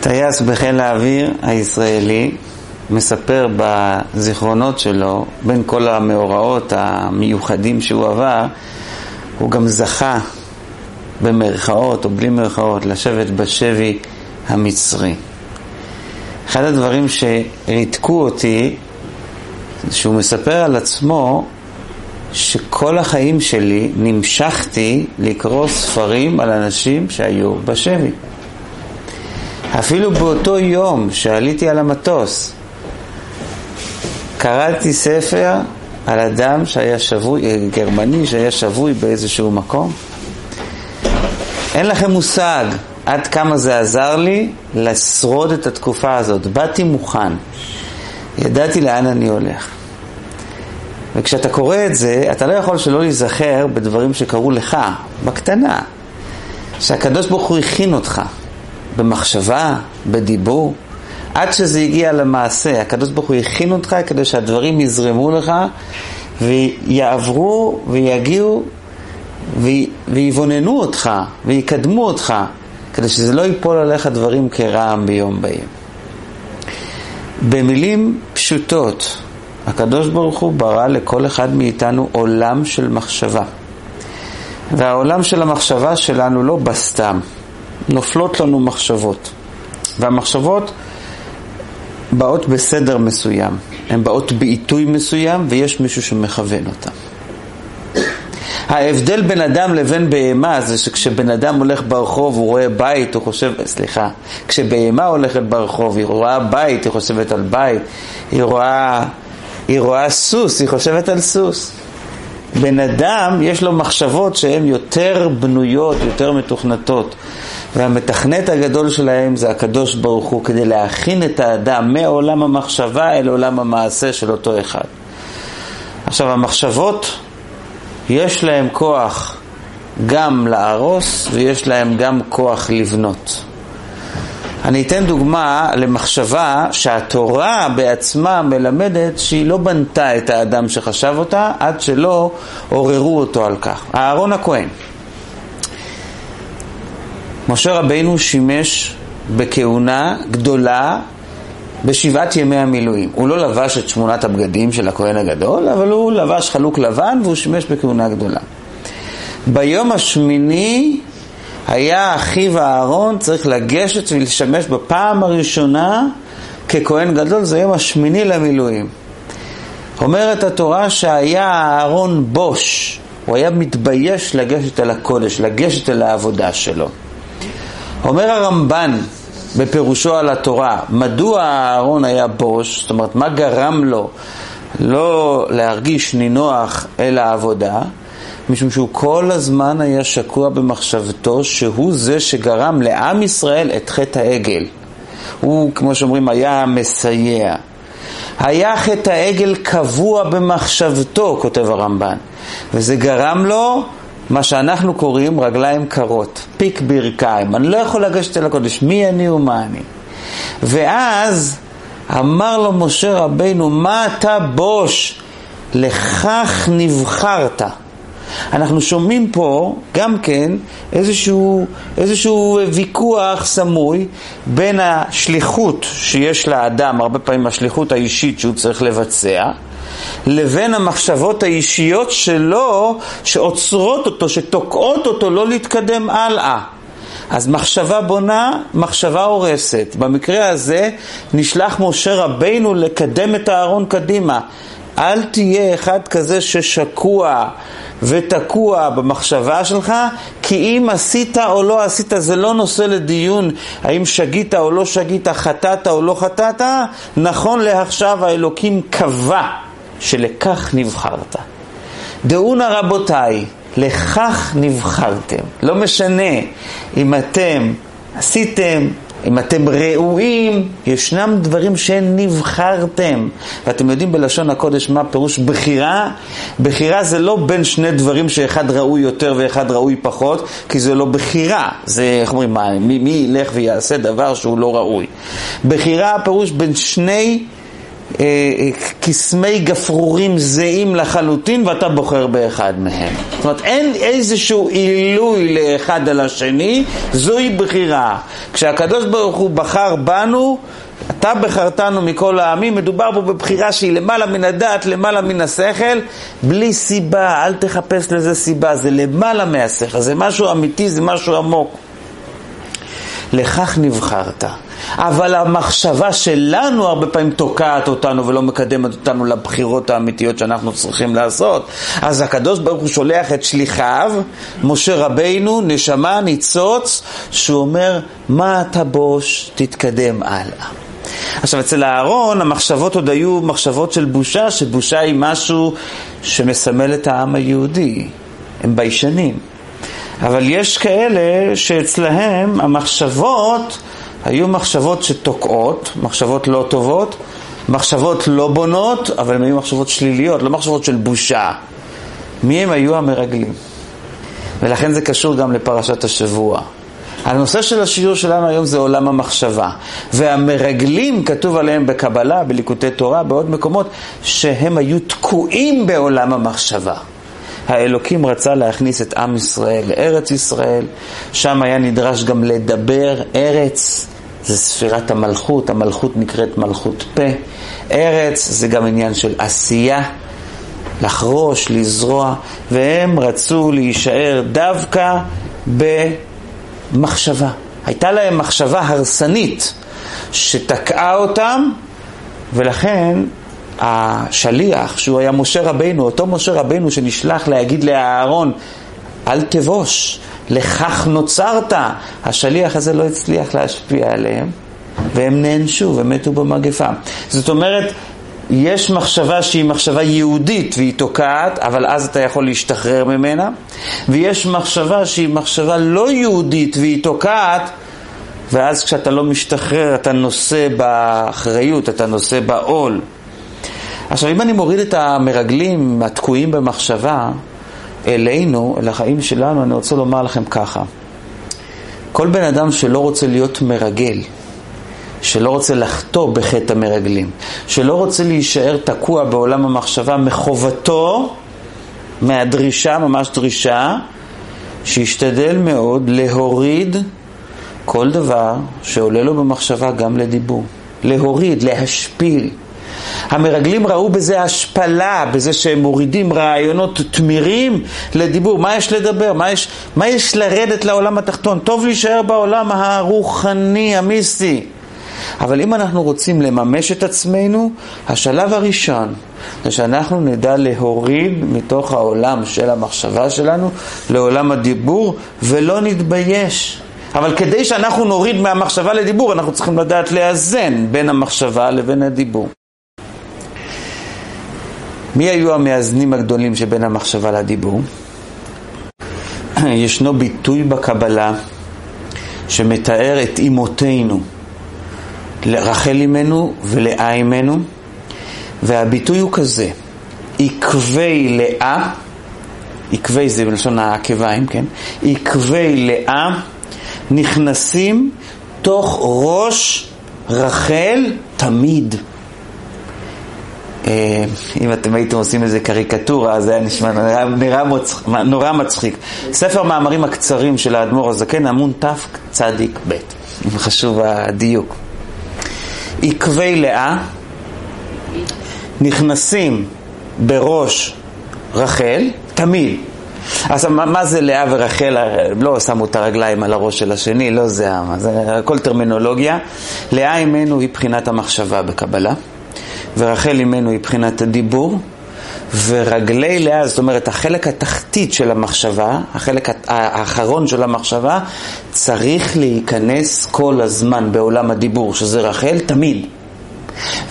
טייס בחיל האוויר הישראלי מספר בזיכרונות שלו, בין כל המאורעות המיוחדים שהוא עבר, הוא גם זכה במרכאות או בלי מרכאות לשבת בשבי המצרי. אחד הדברים שריתקו אותי, שהוא מספר על עצמו שכל החיים שלי נמשכתי לקרוא ספרים על אנשים שהיו בשבי. אפילו באותו יום שעליתי על המטוס, קראתי ספר על אדם שהיה שבוי, גרמני שהיה שבוי באיזשהו מקום. אין לכם מושג עד כמה זה עזר לי לשרוד את התקופה הזאת. באתי מוכן, ידעתי לאן אני הולך. וכשאתה קורא את זה, אתה לא יכול שלא להיזכר בדברים שקרו לך, בקטנה. שהקדוש ברוך הוא הכין אותך, במחשבה, בדיבור, עד שזה הגיע למעשה. הקדוש ברוך הוא הכין אותך כדי שהדברים יזרמו לך ויעברו ויגיעו ויבוננו אותך ויקדמו אותך, כדי שזה לא ייפול עליך דברים כרעם ביום בהיר. במילים פשוטות, הקדוש ברוך הוא ברא לכל אחד מאיתנו עולם של מחשבה. והעולם של המחשבה שלנו לא בסתם, נופלות לנו מחשבות. והמחשבות באות בסדר מסוים, הן באות בעיתוי מסוים ויש מישהו שמכוון אותן. ההבדל בין אדם לבין בהמה זה שכשבן אדם הולך ברחוב הוא רואה בית, הוא חושב, סליחה, כשבהמה הולכת ברחוב היא רואה בית, היא חושבת על בית, היא רואה, היא רואה סוס, היא חושבת על סוס. בן אדם יש לו מחשבות שהן יותר בנויות, יותר מתוכנתות. והמתכנת הגדול שלהם זה הקדוש ברוך הוא כדי להכין את האדם מעולם המחשבה אל עולם המעשה של אותו אחד. עכשיו המחשבות יש להם כוח גם להרוס ויש להם גם כוח לבנות. אני אתן דוגמה למחשבה שהתורה בעצמה מלמדת שהיא לא בנתה את האדם שחשב אותה עד שלא עוררו אותו על כך. אהרון הכהן. משה רבינו שימש בכהונה גדולה בשבעת ימי המילואים. הוא לא לבש את שמונת הבגדים של הכהן הגדול, אבל הוא לבש חלוק לבן והוא שימש בכהונה גדולה. ביום השמיני היה אחיו אהרון צריך לגשת ולשמש בפעם הראשונה ככהן גדול, זה היום השמיני למילואים. אומרת התורה שהיה אהרון בוש, הוא היה מתבייש לגשת אל הקודש, לגשת אל העבודה שלו. אומר הרמב"ן בפירושו על התורה, מדוע אהרון היה בוש, זאת אומרת, מה גרם לו לא להרגיש נינוח אל העבודה? משום שהוא כל הזמן היה שקוע במחשבתו שהוא זה שגרם לעם ישראל את חטא העגל. הוא, כמו שאומרים, היה המסייע. היה חטא העגל קבוע במחשבתו, כותב הרמב"ן, וזה גרם לו מה שאנחנו קוראים רגליים קרות, פיק ברכיים, אני לא יכול לגשת אל הקודש, מי אני ומה אני. ואז אמר לו משה רבינו, מה אתה בוש? לכך נבחרת. אנחנו שומעים פה גם כן איזשהו, איזשהו ויכוח סמוי בין השליחות שיש לאדם, הרבה פעמים השליחות האישית שהוא צריך לבצע, לבין המחשבות האישיות שלו שעוצרות אותו, שתוקעות אותו לא להתקדם הלאה. אז מחשבה בונה, מחשבה הורסת. במקרה הזה נשלח משה רבינו לקדם את הארון קדימה. אל תהיה אחד כזה ששקוע ותקוע במחשבה שלך, כי אם עשית או לא עשית זה לא נושא לדיון האם שגית או לא שגית, חטאת או לא חטאת, נכון לעכשיו האלוקים קבע שלכך נבחרת. דעו נא רבותיי, לכך נבחרתם. לא משנה אם אתם עשיתם, אם אתם ראויים, ישנם דברים שנבחרתם. ואתם יודעים בלשון הקודש מה פירוש בחירה? בחירה זה לא בין שני דברים שאחד ראוי יותר ואחד ראוי פחות, כי זה לא בחירה. זה, איך אומרים, מי, מי ילך ויעשה דבר שהוא לא ראוי. בחירה הפירוש בין שני קסמי גפרורים זהים לחלוטין ואתה בוחר באחד מהם. זאת אומרת, אין איזשהו עילוי לאחד על השני, זוהי בחירה. כשהקדוש ברוך הוא בחר בנו, אתה בחרתנו מכל העמים, מדובר פה בבחירה שהיא למעלה מן הדעת, למעלה מן השכל, בלי סיבה, אל תחפש לזה סיבה, זה למעלה מהשכל, זה משהו אמיתי, זה משהו עמוק. לכך נבחרת. אבל המחשבה שלנו הרבה פעמים תוקעת אותנו ולא מקדמת אותנו לבחירות האמיתיות שאנחנו צריכים לעשות. אז הקדוש ברוך הוא שולח את שליחיו, משה רבינו, נשמה, ניצוץ, שהוא אומר, מה אתה בוש, תתקדם הלאה. עכשיו, אצל אהרון המחשבות עוד היו מחשבות של בושה, שבושה היא משהו שמסמל את העם היהודי. הם ביישנים. אבל יש כאלה שאצלהם המחשבות היו מחשבות שתוקעות, מחשבות לא טובות, מחשבות לא בונות, אבל הן היו מחשבות שליליות, לא מחשבות של בושה. מי הם היו המרגלים? ולכן זה קשור גם לפרשת השבוע. הנושא של השיעור שלנו היום זה עולם המחשבה. והמרגלים, כתוב עליהם בקבלה, בליקוטי תורה, בעוד מקומות, שהם היו תקועים בעולם המחשבה. האלוקים רצה להכניס את עם ישראל לארץ ישראל, שם היה נדרש גם לדבר ארץ, זה ספירת המלכות, המלכות נקראת מלכות פה, ארץ זה גם עניין של עשייה, לחרוש, לזרוע, והם רצו להישאר דווקא במחשבה. הייתה להם מחשבה הרסנית שתקעה אותם, ולכן השליח, שהוא היה משה רבינו, אותו משה רבינו שנשלח להגיד לאהרון, אל תבוש, לכך נוצרת. השליח הזה לא הצליח להשפיע עליהם, והם נענשו ומתו במגפה. זאת אומרת, יש מחשבה שהיא מחשבה יהודית והיא תוקעת, אבל אז אתה יכול להשתחרר ממנה, ויש מחשבה שהיא מחשבה לא יהודית והיא תוקעת, ואז כשאתה לא משתחרר אתה נושא באחריות, אתה נושא בעול. עכשיו, אם אני מוריד את המרגלים התקועים במחשבה אלינו, אל החיים שלנו, אני רוצה לומר לכם ככה. כל בן אדם שלא רוצה להיות מרגל, שלא רוצה לחטוא בחטא המרגלים, שלא רוצה להישאר תקוע בעולם המחשבה, מחובתו, מהדרישה, ממש דרישה, שישתדל מאוד להוריד כל דבר שעולה לו במחשבה גם לדיבור. להוריד, להשפיל. המרגלים ראו בזה השפלה, בזה שהם מורידים רעיונות תמירים לדיבור. מה יש לדבר? מה יש, מה יש לרדת לעולם התחתון? טוב להישאר בעולם הרוחני, המיסטי. אבל אם אנחנו רוצים לממש את עצמנו, השלב הראשון זה שאנחנו נדע להוריד מתוך העולם של המחשבה שלנו לעולם הדיבור ולא נתבייש. אבל כדי שאנחנו נוריד מהמחשבה לדיבור, אנחנו צריכים לדעת לאזן בין המחשבה לבין הדיבור. מי היו המאזנים הגדולים שבין המחשבה לדיבור? ישנו ביטוי בקבלה שמתאר את אמותינו, רחל אמנו ולאה אמנו, והביטוי הוא כזה, עקבי לאה, עקבי זה בלשון העקביים, כן? עקבי לאה נכנסים תוך ראש רחל תמיד. אה, אם אתם הייתם עושים איזה קריקטורה, אז היה נשמע נראה, נראה מוצ... נורא מצחיק. ספר מאמרים הקצרים של האדמו"ר הזקן, עמון תצ"ב, חשוב הדיוק. עקבי לאה נכנסים בראש רחל, תמיד. אז מה, מה זה לאה ורחל? לא שמו את הרגליים על הראש של השני, לא זה, זה הכל טרמינולוגיה. לאה אימנו היא בחינת המחשבה בקבלה. ורחל אימנו היא בחינת הדיבור, ורגלי לאה, זאת אומרת החלק התחתית של המחשבה, החלק האחרון של המחשבה, צריך להיכנס כל הזמן בעולם הדיבור, שזה רחל תמיד.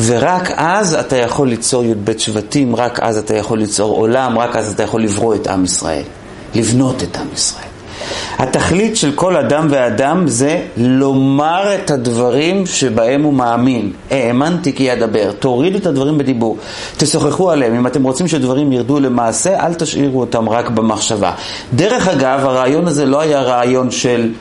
ורק אז אתה יכול ליצור י"ב שבטים, רק אז אתה יכול ליצור עולם, רק אז אתה יכול לברוא את עם ישראל, לבנות את עם ישראל. התכלית של כל אדם ואדם זה לומר את הדברים שבהם הוא מאמין. האמנתי כי אדבר. תורידו את הדברים בדיבור. תשוחחו עליהם. אם אתם רוצים שדברים ירדו למעשה, אל תשאירו אותם רק במחשבה. דרך אגב, הרעיון הזה לא היה רעיון של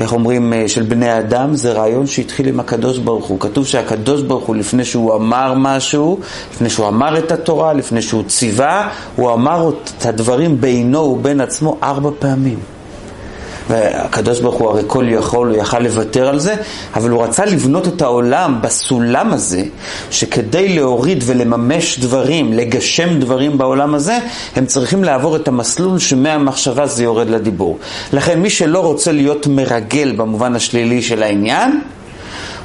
איך אומרים, אה, של בני אדם, זה רעיון שהתחיל עם הקדוש ברוך הוא. כתוב שהקדוש ברוך הוא, לפני שהוא אמר משהו, לפני שהוא אמר את התורה, לפני שהוא ציווה, הוא אמר את הדברים בינו ובין עצמו ארבע פעמים. והקדוש ברוך הוא הרי כל יכול, הוא יכל לוותר על זה, אבל הוא רצה לבנות את העולם בסולם הזה, שכדי להוריד ולממש דברים, לגשם דברים בעולם הזה, הם צריכים לעבור את המסלול שמהמחשבה זה יורד לדיבור. לכן מי שלא רוצה להיות מרגל במובן השלילי של העניין,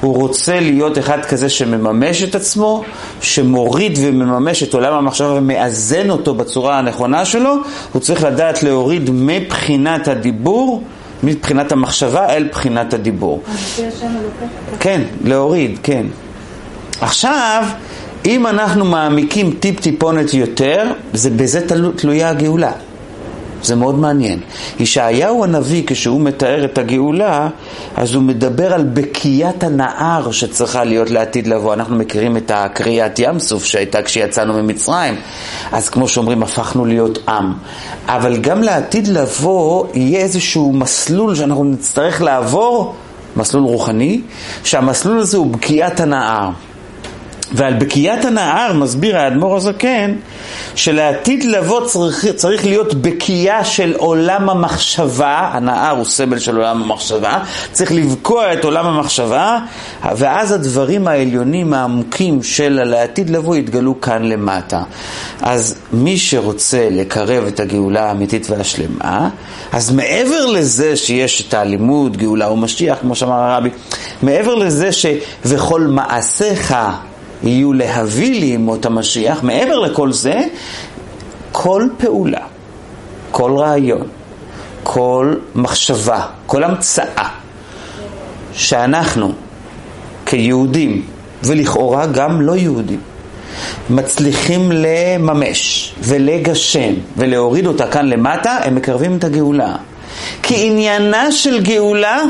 הוא רוצה להיות אחד כזה שמממש את עצמו, שמוריד ומממש את עולם המחשבה ומאזן אותו בצורה הנכונה שלו, הוא צריך לדעת להוריד מבחינת הדיבור, מבחינת המחשבה אל בחינת הדיבור. כן, להוריד, כן. עכשיו, אם אנחנו מעמיקים טיפ טיפונת יותר, זה, בזה תלויה הגאולה. זה מאוד מעניין. ישעיהו הנביא, כשהוא מתאר את הגאולה, אז הוא מדבר על בקיית הנהר שצריכה להיות לעתיד לבוא. אנחנו מכירים את הקריאת ים סוף שהייתה כשיצאנו ממצרים. אז כמו שאומרים, הפכנו להיות עם. אבל גם לעתיד לבוא יהיה איזשהו מסלול שאנחנו נצטרך לעבור, מסלול רוחני, שהמסלול הזה הוא בקיית הנהר. ועל בקיית הנהר מסביר האדמו"ר הזקן שלעתיד לבוא צריך, צריך להיות בקייה של עולם המחשבה, הנהר הוא סמל של עולם המחשבה, צריך לבקוע את עולם המחשבה ואז הדברים העליונים העמוקים של הלעתיד לבוא יתגלו כאן למטה. אז מי שרוצה לקרב את הגאולה האמיתית והשלמה, אז מעבר לזה שיש את הלימוד, גאולה ומשיח, כמו שאמר הרבי, מעבר לזה ש... וכל מעשיך יהיו להביא לי מות המשיח, מעבר לכל זה, כל פעולה, כל רעיון, כל מחשבה, כל המצאה שאנחנו כיהודים, ולכאורה גם לא יהודים, מצליחים לממש ולגשם ולהוריד אותה כאן למטה, הם מקרבים את הגאולה. כי עניינה של גאולה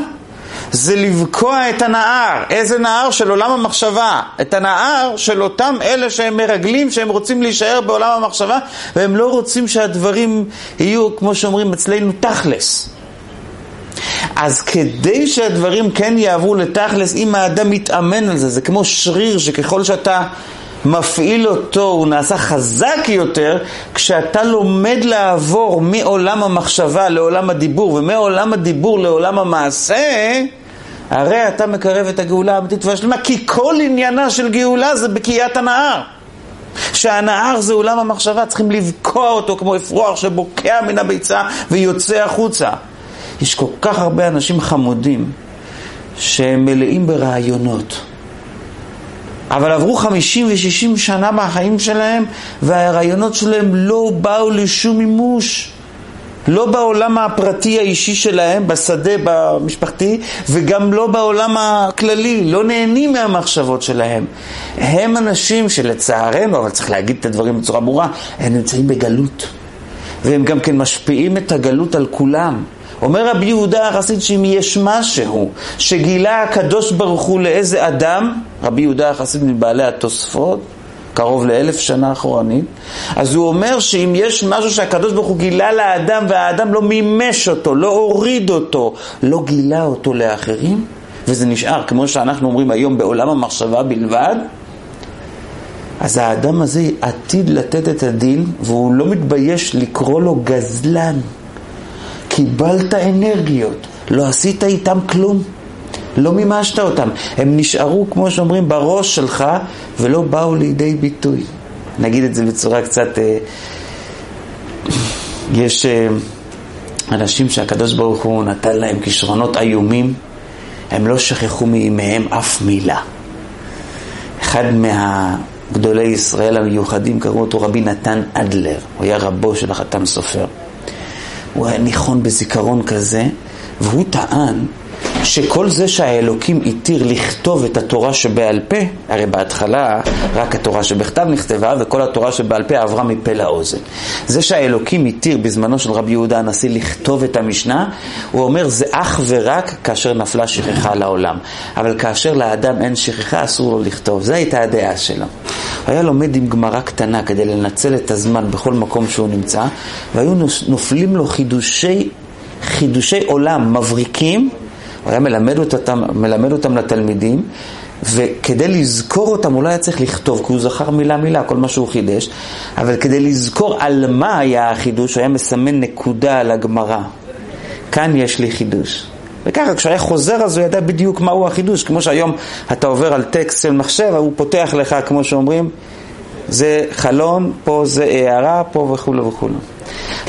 זה לבקוע את הנהר. איזה נהר? של עולם המחשבה. את הנהר של אותם אלה שהם מרגלים, שהם רוצים להישאר בעולם המחשבה, והם לא רוצים שהדברים יהיו, כמו שאומרים אצלנו, תכלס. אז כדי שהדברים כן יעברו לתכלס, אם האדם מתאמן על זה, זה כמו שריר שככל שאתה מפעיל אותו, הוא נעשה חזק יותר, כשאתה לומד לעבור מעולם המחשבה לעולם הדיבור, ומעולם הדיבור לעולם המעשה, הרי אתה מקרב את הגאולה האמיתית והשלמה, כי כל עניינה של גאולה זה בקיאת הנהר. שהנהר זה עולם המחשבה, צריכים לבקוע אותו כמו אפרוח שבוקע מן הביצה ויוצא החוצה. יש כל כך הרבה אנשים חמודים שהם מלאים ברעיונות. אבל עברו חמישים ושישים שנה מהחיים שלהם והרעיונות שלהם לא באו לשום מימוש. לא בעולם הפרטי האישי שלהם, בשדה במשפחתי, וגם לא בעולם הכללי, לא נהנים מהמחשבות שלהם. הם אנשים שלצערנו, אבל צריך להגיד את הדברים בצורה ברורה, הם נמצאים בגלות. והם גם כן משפיעים את הגלות על כולם. אומר רבי יהודה החסיד שאם יש משהו שגילה הקדוש ברוך הוא לאיזה אדם, רבי יהודה החסיד מבעלי התוספות, קרוב לאלף שנה אחורנית, אז הוא אומר שאם יש משהו שהקדוש ברוך הוא גילה לאדם והאדם לא מימש אותו, לא הוריד אותו, לא גילה אותו לאחרים, וזה נשאר, כמו שאנחנו אומרים היום, בעולם המחשבה בלבד, אז האדם הזה עתיד לתת את הדין, והוא לא מתבייש לקרוא לו גזלן. קיבלת אנרגיות, לא עשית איתם כלום. לא מימשת אותם. הם נשארו, כמו שאומרים, בראש שלך ולא באו לידי ביטוי. נגיד את זה בצורה קצת... אה, יש אה, אנשים שהקדוש ברוך הוא נתן להם כישרונות איומים, הם לא שכחו מימיהם אף מילה. אחד מהגדולי ישראל המיוחדים, קראו אותו רבי נתן אדלר, הוא היה רבו של החתם סופר. הוא היה ניחון בזיכרון כזה, והוא טען שכל זה שהאלוקים התיר לכתוב את התורה שבעל פה, הרי בהתחלה רק התורה שבכתב נכתבה וכל התורה שבעל פה עברה מפה לאוזן. זה שהאלוקים התיר בזמנו של רבי יהודה הנשיא לכתוב את המשנה, הוא אומר זה אך ורק כאשר נפלה שכחה לעולם. אבל כאשר לאדם אין שכחה אסור לו לכתוב. זו הייתה הדעה שלו. הוא היה לומד עם גמרא קטנה כדי לנצל את הזמן בכל מקום שהוא נמצא, והיו נופלים לו חידושי, חידושי עולם מבריקים הוא היה מלמד אותם, מלמד אותם לתלמידים, וכדי לזכור אותם הוא לא היה צריך לכתוב, כי הוא זכר מילה מילה, כל מה שהוא חידש, אבל כדי לזכור על מה היה החידוש, הוא היה מסמן נקודה על הגמרא. כאן יש לי חידוש. וככה, כשהיה חוזר אז הוא ידע בדיוק מהו החידוש, כמו שהיום אתה עובר על טקסט של מחשב, הוא פותח לך, כמו שאומרים, זה חלון, פה זה הערה, פה וכולו וכולו.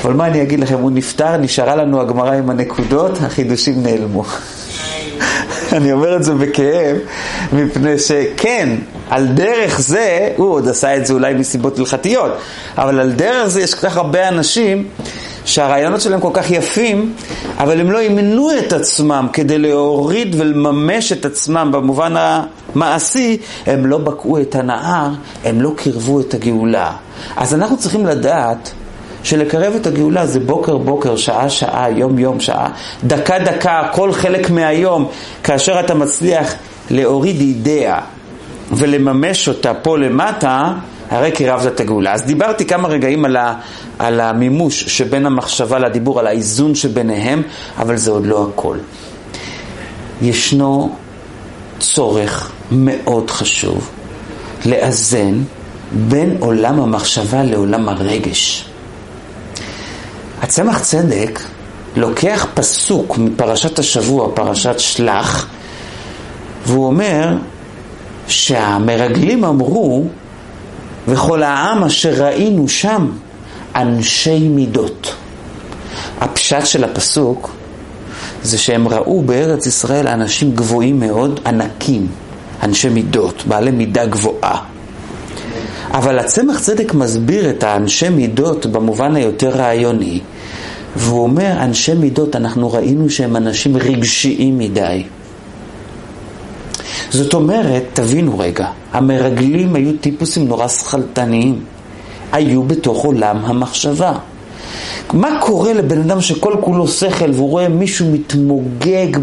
אבל מה אני אגיד לכם, הוא נפטר, נשארה לנו הגמרא עם הנקודות, החידושים נעלמו. אני אומר את זה בכאב, מפני שכן, על דרך זה, הוא עוד עשה את זה אולי מסיבות הלכתיות, אבל על דרך זה יש כל כך הרבה אנשים שהרעיונות שלהם כל כך יפים, אבל הם לא אימנו את עצמם כדי להוריד ולממש את עצמם במובן המעשי, הם לא בקעו את הנהר, הם לא קירבו את הגאולה. אז אנחנו צריכים לדעת שלקרב את הגאולה זה בוקר בוקר, שעה שעה, יום יום שעה, דקה דקה, כל חלק מהיום, כאשר אתה מצליח להוריד אידאה ולממש אותה פה למטה, הרי קירבת את הגאולה. אז דיברתי כמה רגעים על, ה, על המימוש שבין המחשבה לדיבור, על האיזון שביניהם, אבל זה עוד לא הכל. ישנו צורך מאוד חשוב לאזן בין עולם המחשבה לעולם הרגש. הצמח צדק לוקח פסוק מפרשת השבוע, פרשת שלח, והוא אומר שהמרגלים אמרו, וכל העם אשר ראינו שם, אנשי מידות. הפשט של הפסוק זה שהם ראו בארץ ישראל אנשים גבוהים מאוד, ענקים, אנשי מידות, בעלי מידה גבוהה. אבל הצמח צדק מסביר את האנשי מידות במובן היותר רעיוני, והוא אומר, אנשי מידות, אנחנו ראינו שהם אנשים רגשיים מדי. זאת אומרת, תבינו רגע, המרגלים היו טיפוסים נורא שכלתניים, היו בתוך עולם המחשבה. מה קורה לבן אדם שכל כולו שכל והוא רואה מישהו מתמוגג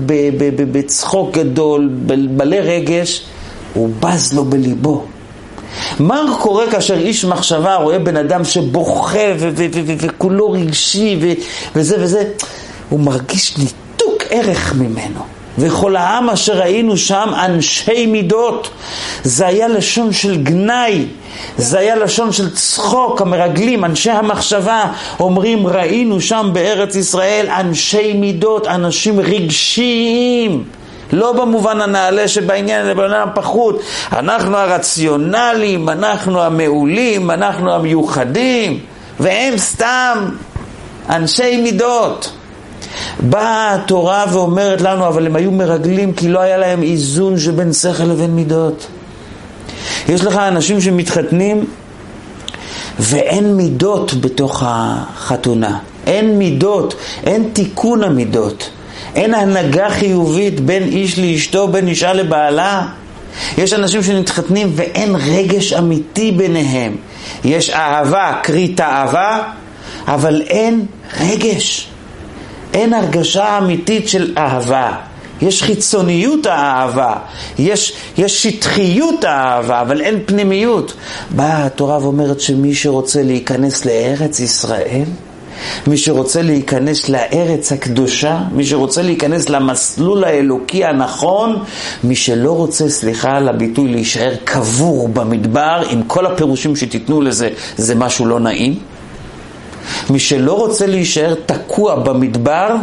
בצחוק גדול, מלא רגש, הוא בז לו בליבו. מה קורה כאשר איש מחשבה רואה בן אדם שבוכה וכולו רגשי וזה וזה? הוא מרגיש ניתוק ערך ממנו. וכל העם אשר ראינו שם אנשי מידות. זה היה לשון של גנאי, זה היה לשון של צחוק, המרגלים, אנשי המחשבה, אומרים ראינו שם בארץ ישראל אנשי מידות, אנשים רגשיים. לא במובן הנעלה שבעניין, אלא בעולם הפחות. אנחנו הרציונליים, אנחנו המעולים, אנחנו המיוחדים, והם סתם אנשי מידות. באה התורה ואומרת לנו, אבל הם היו מרגלים כי לא היה להם איזון שבין שכל לבין מידות. יש לך אנשים שמתחתנים ואין מידות בתוך החתונה. אין מידות, אין תיקון המידות. אין הנהגה חיובית בין איש לאשתו, בין אישה לבעלה. יש אנשים שמתחתנים ואין רגש אמיתי ביניהם. יש אהבה, קרי תאווה, אבל אין רגש. אין הרגשה אמיתית של אהבה. יש חיצוניות האהבה, יש, יש שטחיות האהבה, אבל אין פנימיות. באה התורה ואומרת שמי שרוצה להיכנס לארץ ישראל, מי שרוצה להיכנס לארץ הקדושה, מי שרוצה להיכנס למסלול האלוקי הנכון, מי שלא רוצה, סליחה על הביטוי, להישאר קבור במדבר, עם כל הפירושים שתיתנו לזה, זה משהו לא נעים. מי שלא רוצה להישאר תקוע במדבר,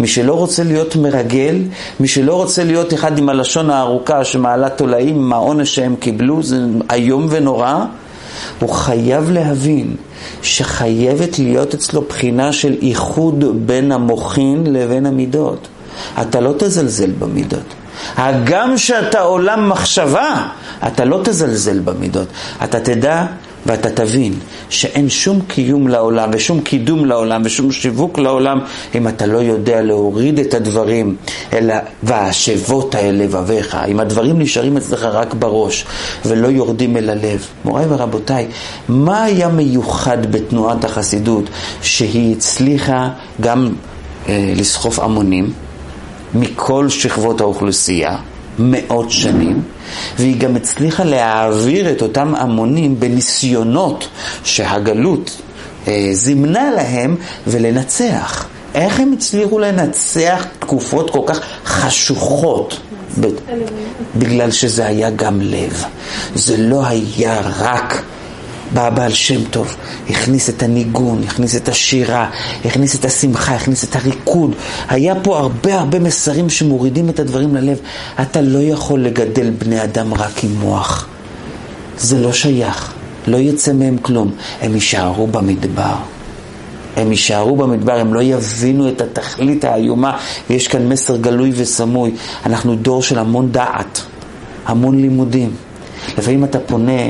מי שלא רוצה להיות מרגל, מי שלא רוצה להיות אחד עם הלשון הארוכה שמעלה תולעים עם העונש שהם קיבלו, זה איום ונורא, הוא חייב להבין שחייבת להיות אצלו בחינה של איחוד בין המוחין לבין המידות. אתה לא תזלזל במידות. הגם שאתה עולם מחשבה, אתה לא תזלזל במידות. אתה תדע ואתה תבין שאין שום קיום לעולם ושום קידום לעולם ושום שיווק לעולם אם אתה לא יודע להוריד את הדברים אלא והשבות אל לבביך. אם הדברים נשארים אצלך רק בראש ולא יורדים אל הלב. מוריי ורבותיי, מה היה מיוחד בתנועת החסידות שהיא הצליחה גם אה, לסחוף המונים מכל שכבות האוכלוסייה? מאות שנים, והיא גם הצליחה להעביר את אותם המונים בניסיונות שהגלות אה, זימנה להם ולנצח. איך הם הצליחו לנצח תקופות כל כך חשוכות? בגלל שזה היה גם לב. זה לא היה רק... בא הבעל שם טוב, הכניס את הניגון, הכניס את השירה, הכניס את השמחה, הכניס את הריקוד. היה פה הרבה הרבה מסרים שמורידים את הדברים ללב. אתה לא יכול לגדל בני אדם רק עם מוח. זה לא שייך, לא יצא מהם כלום. הם יישארו במדבר. הם יישארו במדבר, הם לא יבינו את התכלית האיומה, ויש כאן מסר גלוי וסמוי. אנחנו דור של המון דעת, המון לימודים. לפעמים אתה פונה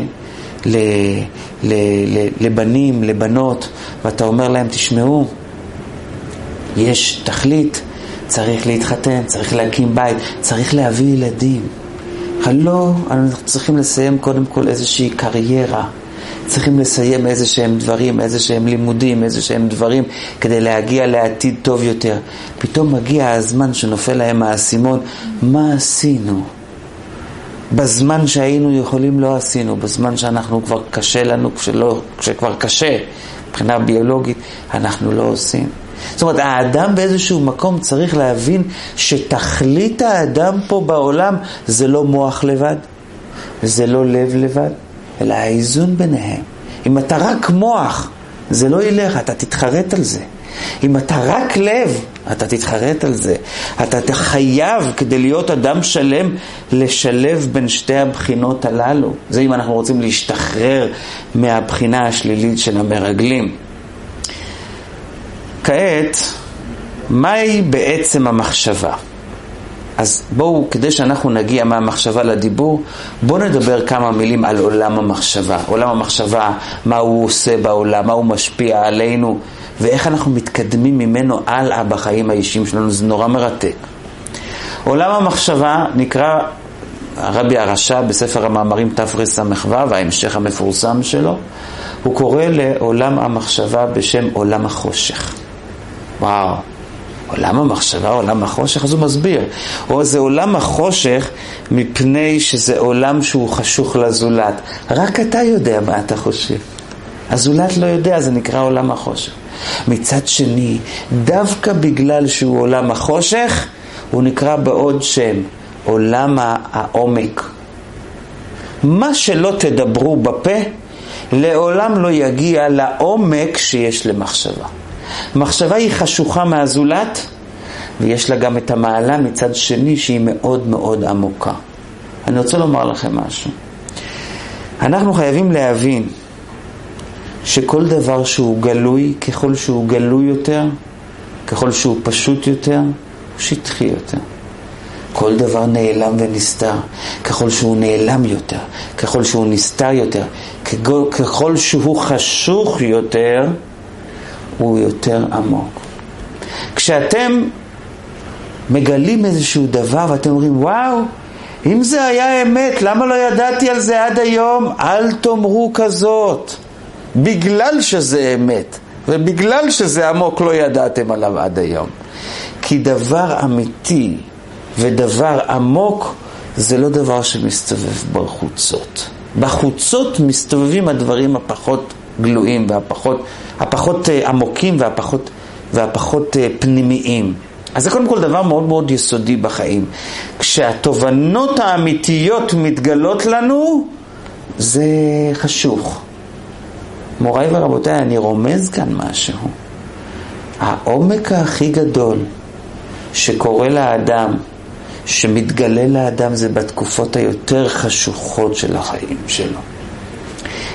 לבנים, לבנות, ואתה אומר להם, תשמעו, יש תכלית, צריך להתחתן, צריך להקים בית, צריך להביא ילדים. לא, אנחנו צריכים לסיים קודם כל איזושהי קריירה. צריכים לסיים איזה שהם דברים, איזה שהם לימודים, איזה שהם דברים, כדי להגיע לעתיד טוב יותר. פתאום מגיע הזמן שנופל להם האסימון, מה עשינו? בזמן שהיינו יכולים לא עשינו, בזמן שאנחנו כבר קשה לנו, כשלא, כשכבר קשה מבחינה ביולוגית, אנחנו לא עושים. זאת אומרת, האדם באיזשהו מקום צריך להבין שתכלית האדם פה בעולם זה לא מוח לבד, וזה לא לב לבד, אלא האיזון ביניהם. אם אתה רק מוח, זה לא ילך, אתה תתחרט על זה. אם אתה רק לב, אתה תתחרט על זה. אתה חייב, כדי להיות אדם שלם, לשלב בין שתי הבחינות הללו. זה אם אנחנו רוצים להשתחרר מהבחינה השלילית של המרגלים. כעת, מהי בעצם המחשבה? אז בואו, כדי שאנחנו נגיע מהמחשבה לדיבור, בואו נדבר כמה מילים על עולם המחשבה. עולם המחשבה, מה הוא עושה בעולם, מה הוא משפיע עלינו, ואיך אנחנו מתקדמים ממנו הלאה בחיים האישיים שלנו, זה נורא מרתק. עולם המחשבה נקרא הרבי הרשע בספר המאמרים תרס"ו, ההמשך המפורסם שלו, הוא קורא לעולם המחשבה בשם עולם החושך. וואו, עולם המחשבה, עולם החושך, אז הוא מסביר. או זה עולם החושך מפני שזה עולם שהוא חשוך לזולת. רק אתה יודע מה אתה חושב. הזולת לא יודע, זה נקרא עולם החושך. מצד שני, דווקא בגלל שהוא עולם החושך, הוא נקרא בעוד שם, עולם העומק. מה שלא תדברו בפה, לעולם לא יגיע לעומק שיש למחשבה. מחשבה היא חשוכה מהזולת, ויש לה גם את המעלה מצד שני שהיא מאוד מאוד עמוקה. אני רוצה לומר לכם משהו. אנחנו חייבים להבין שכל דבר שהוא גלוי, ככל שהוא גלוי יותר, ככל שהוא פשוט יותר, הוא שטחי יותר. כל דבר נעלם ונסתר, ככל שהוא נעלם יותר, ככל שהוא נסתר יותר, ככל שהוא חשוך יותר, הוא יותר עמוק. כשאתם מגלים איזשהו דבר ואתם אומרים, וואו, אם זה היה אמת, למה לא ידעתי על זה עד היום? אל תאמרו כזאת. בגלל שזה אמת, ובגלל שזה עמוק לא ידעתם עליו עד היום. כי דבר אמיתי ודבר עמוק זה לא דבר שמסתובב בחוצות. בחוצות מסתובבים הדברים הפחות גלויים והפחות הפחות אה, עמוקים והפחות, והפחות אה, פנימיים. אז זה קודם כל דבר מאוד מאוד יסודי בחיים. כשהתובנות האמיתיות מתגלות לנו, זה חשוך. מוריי ורבותיי, אני רומז כאן משהו. העומק הכי גדול שקורה לאדם, שמתגלה לאדם, זה בתקופות היותר חשוכות של החיים שלו.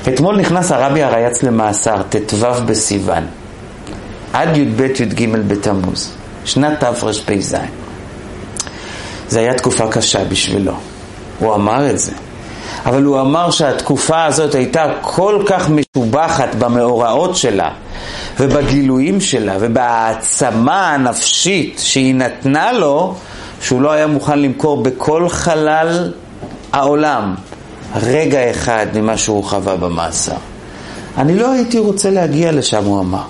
אתמול נכנס הרבי הרייץ למאסר, ט"ו בסיוון, עד י"ב י"ג בתמוז, שנת תרפ"ז. זו הייתה תקופה קשה בשבילו, הוא אמר את זה. אבל הוא אמר שהתקופה הזאת הייתה כל כך משובחת במאורעות שלה ובגילויים שלה ובהעצמה הנפשית שהיא נתנה לו, שהוא לא היה מוכן למכור בכל חלל העולם רגע אחד ממה שהוא חווה במאסר. אני לא הייתי רוצה להגיע לשם, הוא אמר.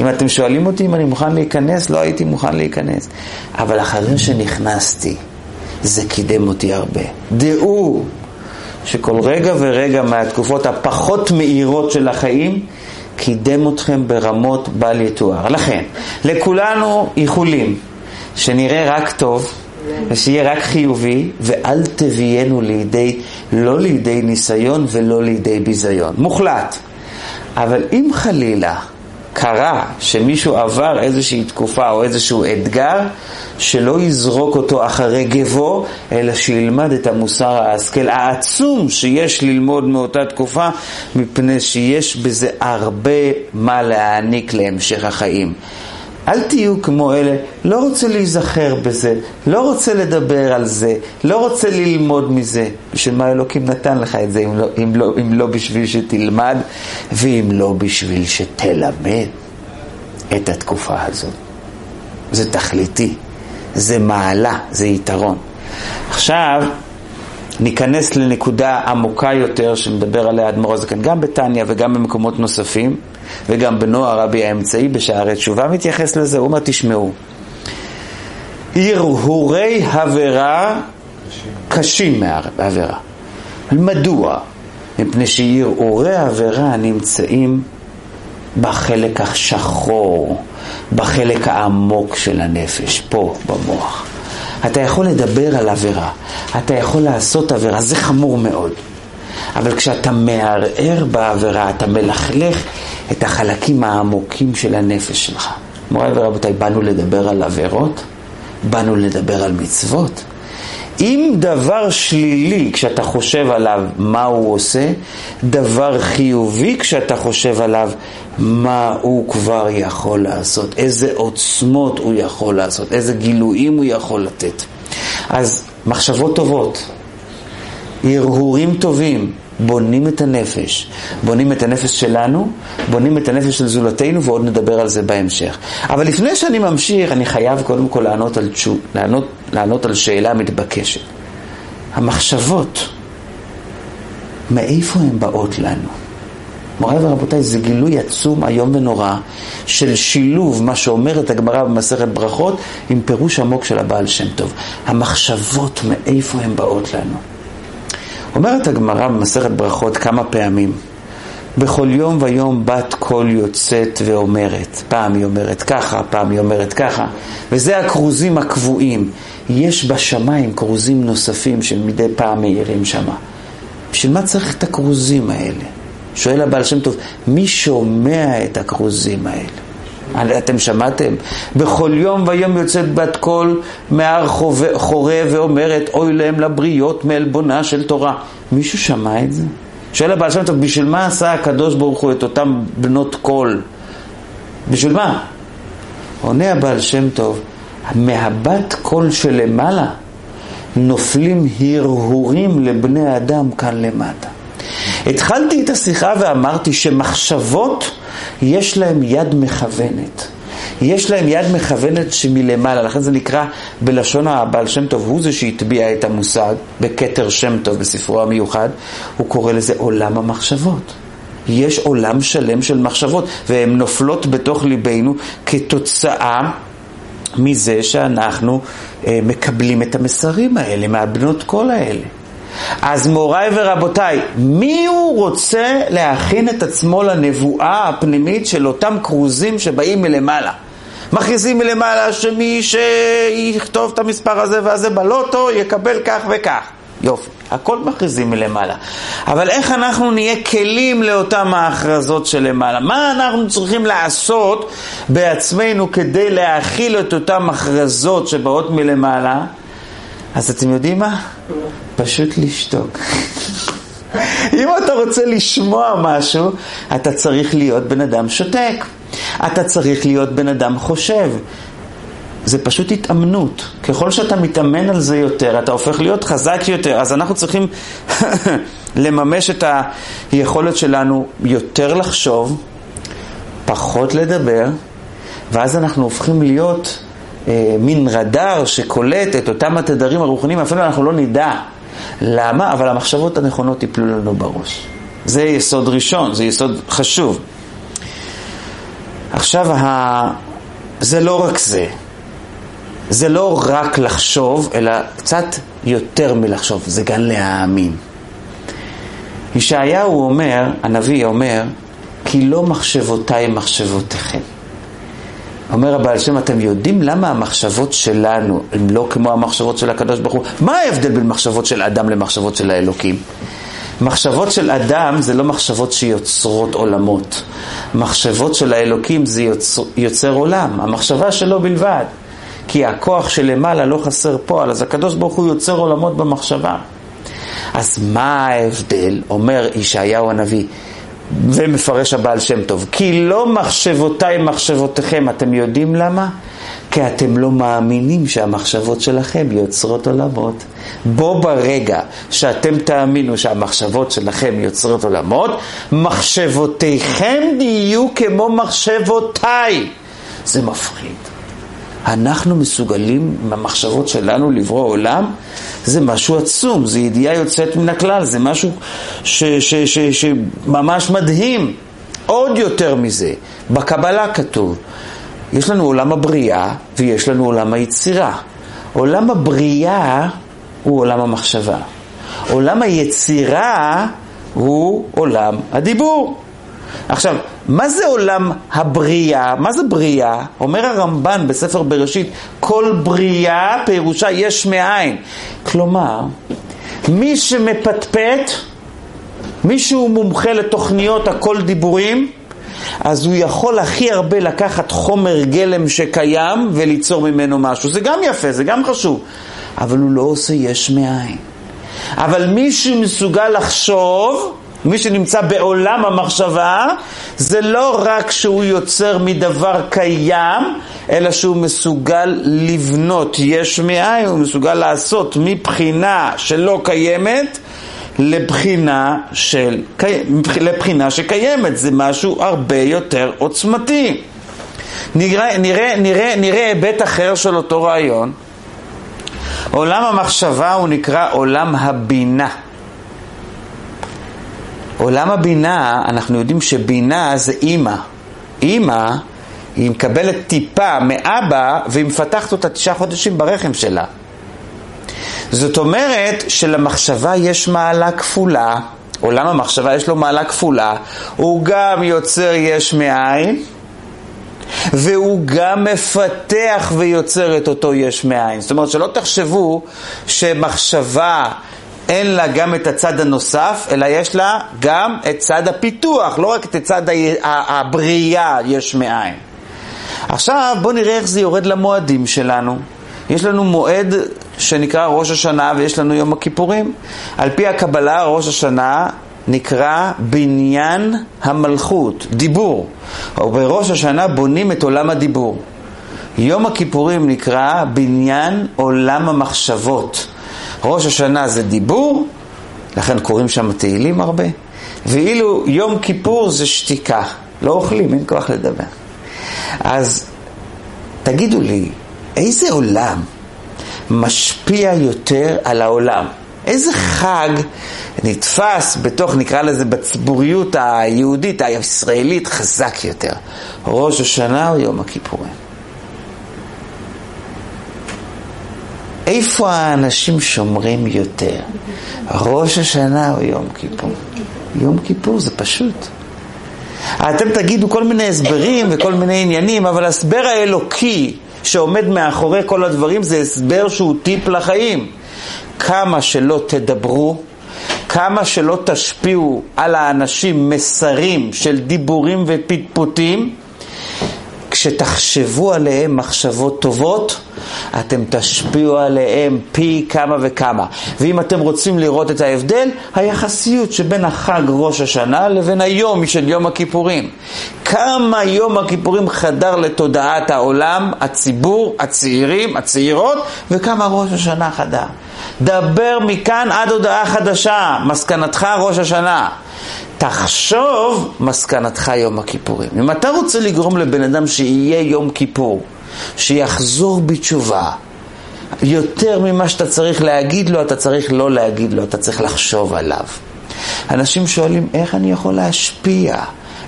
אם אתם שואלים אותי אם אני מוכן להיכנס, לא הייתי מוכן להיכנס. אבל אחרי שנכנסתי, זה קידם אותי הרבה. דעו שכל רגע ורגע מהתקופות הפחות מהירות של החיים קידם אתכם ברמות בל יתואר. לכן, לכולנו איחולים, שנראה רק טוב, ושיהיה רק חיובי, ואל תביאנו לידי, לא לידי ניסיון ולא לידי ביזיון. מוחלט. אבל אם חלילה קרה שמישהו עבר איזושהי תקופה או איזשהו אתגר, שלא יזרוק אותו אחרי גבו, אלא שילמד את המוסר ההשכל העצום שיש ללמוד מאותה תקופה, מפני שיש בזה הרבה מה להעניק להמשך החיים. אל תהיו כמו אלה, לא רוצה להיזכר בזה, לא רוצה לדבר על זה, לא רוצה ללמוד מזה. בשביל מה אלוקים נתן לך את זה, אם לא, אם לא, אם לא בשביל שתלמד, ואם לא בשביל שתלמד את התקופה הזאת. זה תכליתי, זה מעלה, זה יתרון. עכשיו, ניכנס לנקודה עמוקה יותר שמדבר עליה אדמו"ר הזקן, גם בתניא וגם במקומות נוספים. וגם בנו הרבי האמצעי בשערי תשובה מתייחס לזה, אומר תשמעו, הרהורי עבירה קשים מעבירה. מדוע? מפני שהרהורי עבירה נמצאים בחלק השחור, בחלק העמוק של הנפש, פה במוח. אתה יכול לדבר על עבירה, אתה יכול לעשות עבירה, זה חמור מאוד. אבל כשאתה מערער בעבירה, אתה מלכלך את החלקים העמוקים של הנפש שלך. מוריי ורבותיי, באנו לדבר על עבירות, באנו לדבר על מצוות. אם דבר שלילי כשאתה חושב עליו מה הוא עושה, דבר חיובי כשאתה חושב עליו מה הוא כבר יכול לעשות, איזה עוצמות הוא יכול לעשות, איזה גילויים הוא יכול לתת. אז מחשבות טובות, הרהורים טובים, בונים את הנפש. בונים את הנפש שלנו, בונים את הנפש של זולתנו, ועוד נדבר על זה בהמשך. אבל לפני שאני ממשיך, אני חייב קודם כל לענות על, תשו, לענות, לענות על שאלה מתבקשת. המחשבות, מאיפה הן באות לנו? מוריי ורבותיי, זה גילוי עצום, איום ונורא, של שילוב מה שאומרת הגמרא במסכת ברכות, עם פירוש עמוק של הבעל שם טוב. המחשבות, מאיפה הן באות לנו? אומרת הגמרא במסכת ברכות כמה פעמים, בכל יום ויום בת קול יוצאת ואומרת, פעם היא אומרת ככה, פעם היא אומרת ככה, וזה הכרוזים הקבועים. יש בשמיים כרוזים נוספים שמדי פעם מאירים שמה. בשביל מה צריך את הכרוזים האלה? שואל הבעל שם טוב, מי שומע את הכרוזים האלה? אתם שמעתם? בכל יום ויום יוצאת בת קול מהר חורב ואומרת אוי להם לבריות מעלבונה של תורה. מישהו שמע את זה? שואל הבעל שם טוב, בשביל מה עשה הקדוש ברוך הוא את אותם בנות קול? בשביל מה? עונה הבעל שם טוב, מהבת קול שלמעלה נופלים הרהורים לבני אדם כאן למטה. התחלתי את השיחה ואמרתי שמחשבות יש להם יד מכוונת. יש להם יד מכוונת שמלמעלה, לכן זה נקרא בלשון הבעל שם טוב, הוא זה שהטביע את המושג בכתר שם טוב בספרו המיוחד, הוא קורא לזה עולם המחשבות. יש עולם שלם של מחשבות, והן נופלות בתוך ליבנו כתוצאה מזה שאנחנו אה, מקבלים את המסרים האלה, מהבנות קול האלה. אז מוריי ורבותיי, מי הוא רוצה להכין את עצמו לנבואה הפנימית של אותם כרוזים שבאים מלמעלה? מכריזים מלמעלה שמי שיכתוב את המספר הזה והזה בלוטו יקבל כך וכך. יופי, הכל מכריזים מלמעלה. אבל איך אנחנו נהיה כלים לאותן ההכרזות שלמעלה? מה אנחנו צריכים לעשות בעצמנו כדי להכיל את אותן הכרזות שבאות מלמעלה? אז אתם יודעים מה? פשוט לשתוק. אם אתה רוצה לשמוע משהו, אתה צריך להיות בן אדם שותק. אתה צריך להיות בן אדם חושב. זה פשוט התאמנות. ככל שאתה מתאמן על זה יותר, אתה הופך להיות חזק יותר. אז אנחנו צריכים לממש את היכולת שלנו יותר לחשוב, פחות לדבר, ואז אנחנו הופכים להיות מין רדאר שקולט את אותם התדרים הרוחניים, אפילו אנחנו לא נדע למה, אבל המחשבות הנכונות יפלו לנו בראש. זה יסוד ראשון, זה יסוד חשוב. עכשיו, ה... זה לא רק זה. זה לא רק לחשוב, אלא קצת יותר מלחשוב, זה גם להאמין. ישעיהו אומר, הנביא אומר, כי לא מחשבותיי מחשבותיכם. אומר הבעל שם, אתם יודעים למה המחשבות שלנו הן לא כמו המחשבות של הקדוש ברוך הוא? מה ההבדל בין מחשבות של אדם למחשבות של האלוקים? מחשבות של אדם זה לא מחשבות שיוצרות עולמות. מחשבות של האלוקים זה יוצר, יוצר עולם, המחשבה שלו בלבד. כי הכוח שלמעלה לא חסר פועל, אז הקדוש ברוך הוא יוצר עולמות במחשבה. אז מה ההבדל? אומר ישעיהו הנביא, ומפרש הבעל שם טוב, כי לא מחשבותיי מחשבותיכם, אתם יודעים למה? כי אתם לא מאמינים שהמחשבות שלכם יוצרות עולמות. בו ברגע שאתם תאמינו שהמחשבות שלכם יוצרות עולמות, מחשבותיכם יהיו כמו מחשבותיי. זה מפחיד. אנחנו מסוגלים במחשבות שלנו לברוא עולם? זה משהו עצום, זה ידיעה יוצאת מן הכלל, זה משהו שממש מדהים. עוד יותר מזה, בקבלה כתוב, יש לנו עולם הבריאה ויש לנו עולם היצירה. עולם הבריאה הוא עולם המחשבה. עולם היצירה הוא עולם הדיבור. עכשיו, מה זה עולם הבריאה? מה זה בריאה? אומר הרמב"ן בספר בראשית, כל בריאה פירושה יש מאין. כלומר, מי שמפטפט, מי שהוא מומחה לתוכניות הכל דיבורים, אז הוא יכול הכי הרבה לקחת חומר גלם שקיים וליצור ממנו משהו. זה גם יפה, זה גם חשוב, אבל הוא לא עושה יש מאין. אבל מי שמסוגל לחשוב, מי שנמצא בעולם המחשבה, זה לא רק שהוא יוצר מדבר קיים, אלא שהוא מסוגל לבנות יש מאין, הוא מסוגל לעשות מבחינה שלא קיימת לבחינה, של, לבחינה שקיימת. זה משהו הרבה יותר עוצמתי. נראה, נראה, נראה, נראה היבט אחר של אותו רעיון. עולם המחשבה הוא נקרא עולם הבינה. עולם הבינה, אנחנו יודעים שבינה זה אימא. אימא, היא מקבלת טיפה מאבא והיא מפתחת אותה תשעה חודשים ברחם שלה. זאת אומרת שלמחשבה יש מעלה כפולה, עולם המחשבה יש לו מעלה כפולה, הוא גם יוצר יש מאין, והוא גם מפתח ויוצר את אותו יש מאין. זאת אומרת שלא תחשבו שמחשבה אין לה גם את הצד הנוסף, אלא יש לה גם את צד הפיתוח, לא רק את צד הבריאה יש מאין. עכשיו בואו נראה איך זה יורד למועדים שלנו. יש לנו מועד שנקרא ראש השנה ויש לנו יום הכיפורים. על פי הקבלה ראש השנה נקרא בניין המלכות, דיבור. ובראש השנה בונים את עולם הדיבור. יום הכיפורים נקרא בניין עולם המחשבות. ראש השנה זה דיבור, לכן קוראים שם תהילים הרבה, ואילו יום כיפור זה שתיקה, לא אוכלים, אין כוח לדבר. אז תגידו לי, איזה עולם משפיע יותר על העולם? איזה חג נתפס בתוך, נקרא לזה, בציבוריות היהודית, הישראלית, חזק יותר? ראש השנה או יום הכיפורים? איפה האנשים שומרים יותר? ראש השנה או יום כיפור? יום כיפור זה פשוט. אתם תגידו כל מיני הסברים וכל מיני עניינים, אבל ההסבר האלוקי שעומד מאחורי כל הדברים זה הסבר שהוא טיפ לחיים. כמה שלא תדברו, כמה שלא תשפיעו על האנשים מסרים של דיבורים ופטפוטים, כשתחשבו עליהם מחשבות טובות, אתם תשפיעו עליהם פי כמה וכמה. ואם אתם רוצים לראות את ההבדל, היחסיות שבין החג ראש השנה לבין היום של יום הכיפורים. כמה יום הכיפורים חדר לתודעת העולם, הציבור, הצעירים, הצעירות, וכמה ראש השנה חדר. דבר מכאן עד הודעה חדשה, מסקנתך ראש השנה. תחשוב מסקנתך יום הכיפורים. אם אתה רוצה לגרום לבן אדם שיהיה יום כיפור, שיחזור בתשובה, יותר ממה שאתה צריך להגיד לו, אתה צריך לא להגיד לו, אתה צריך לחשוב עליו. אנשים שואלים, איך אני יכול להשפיע?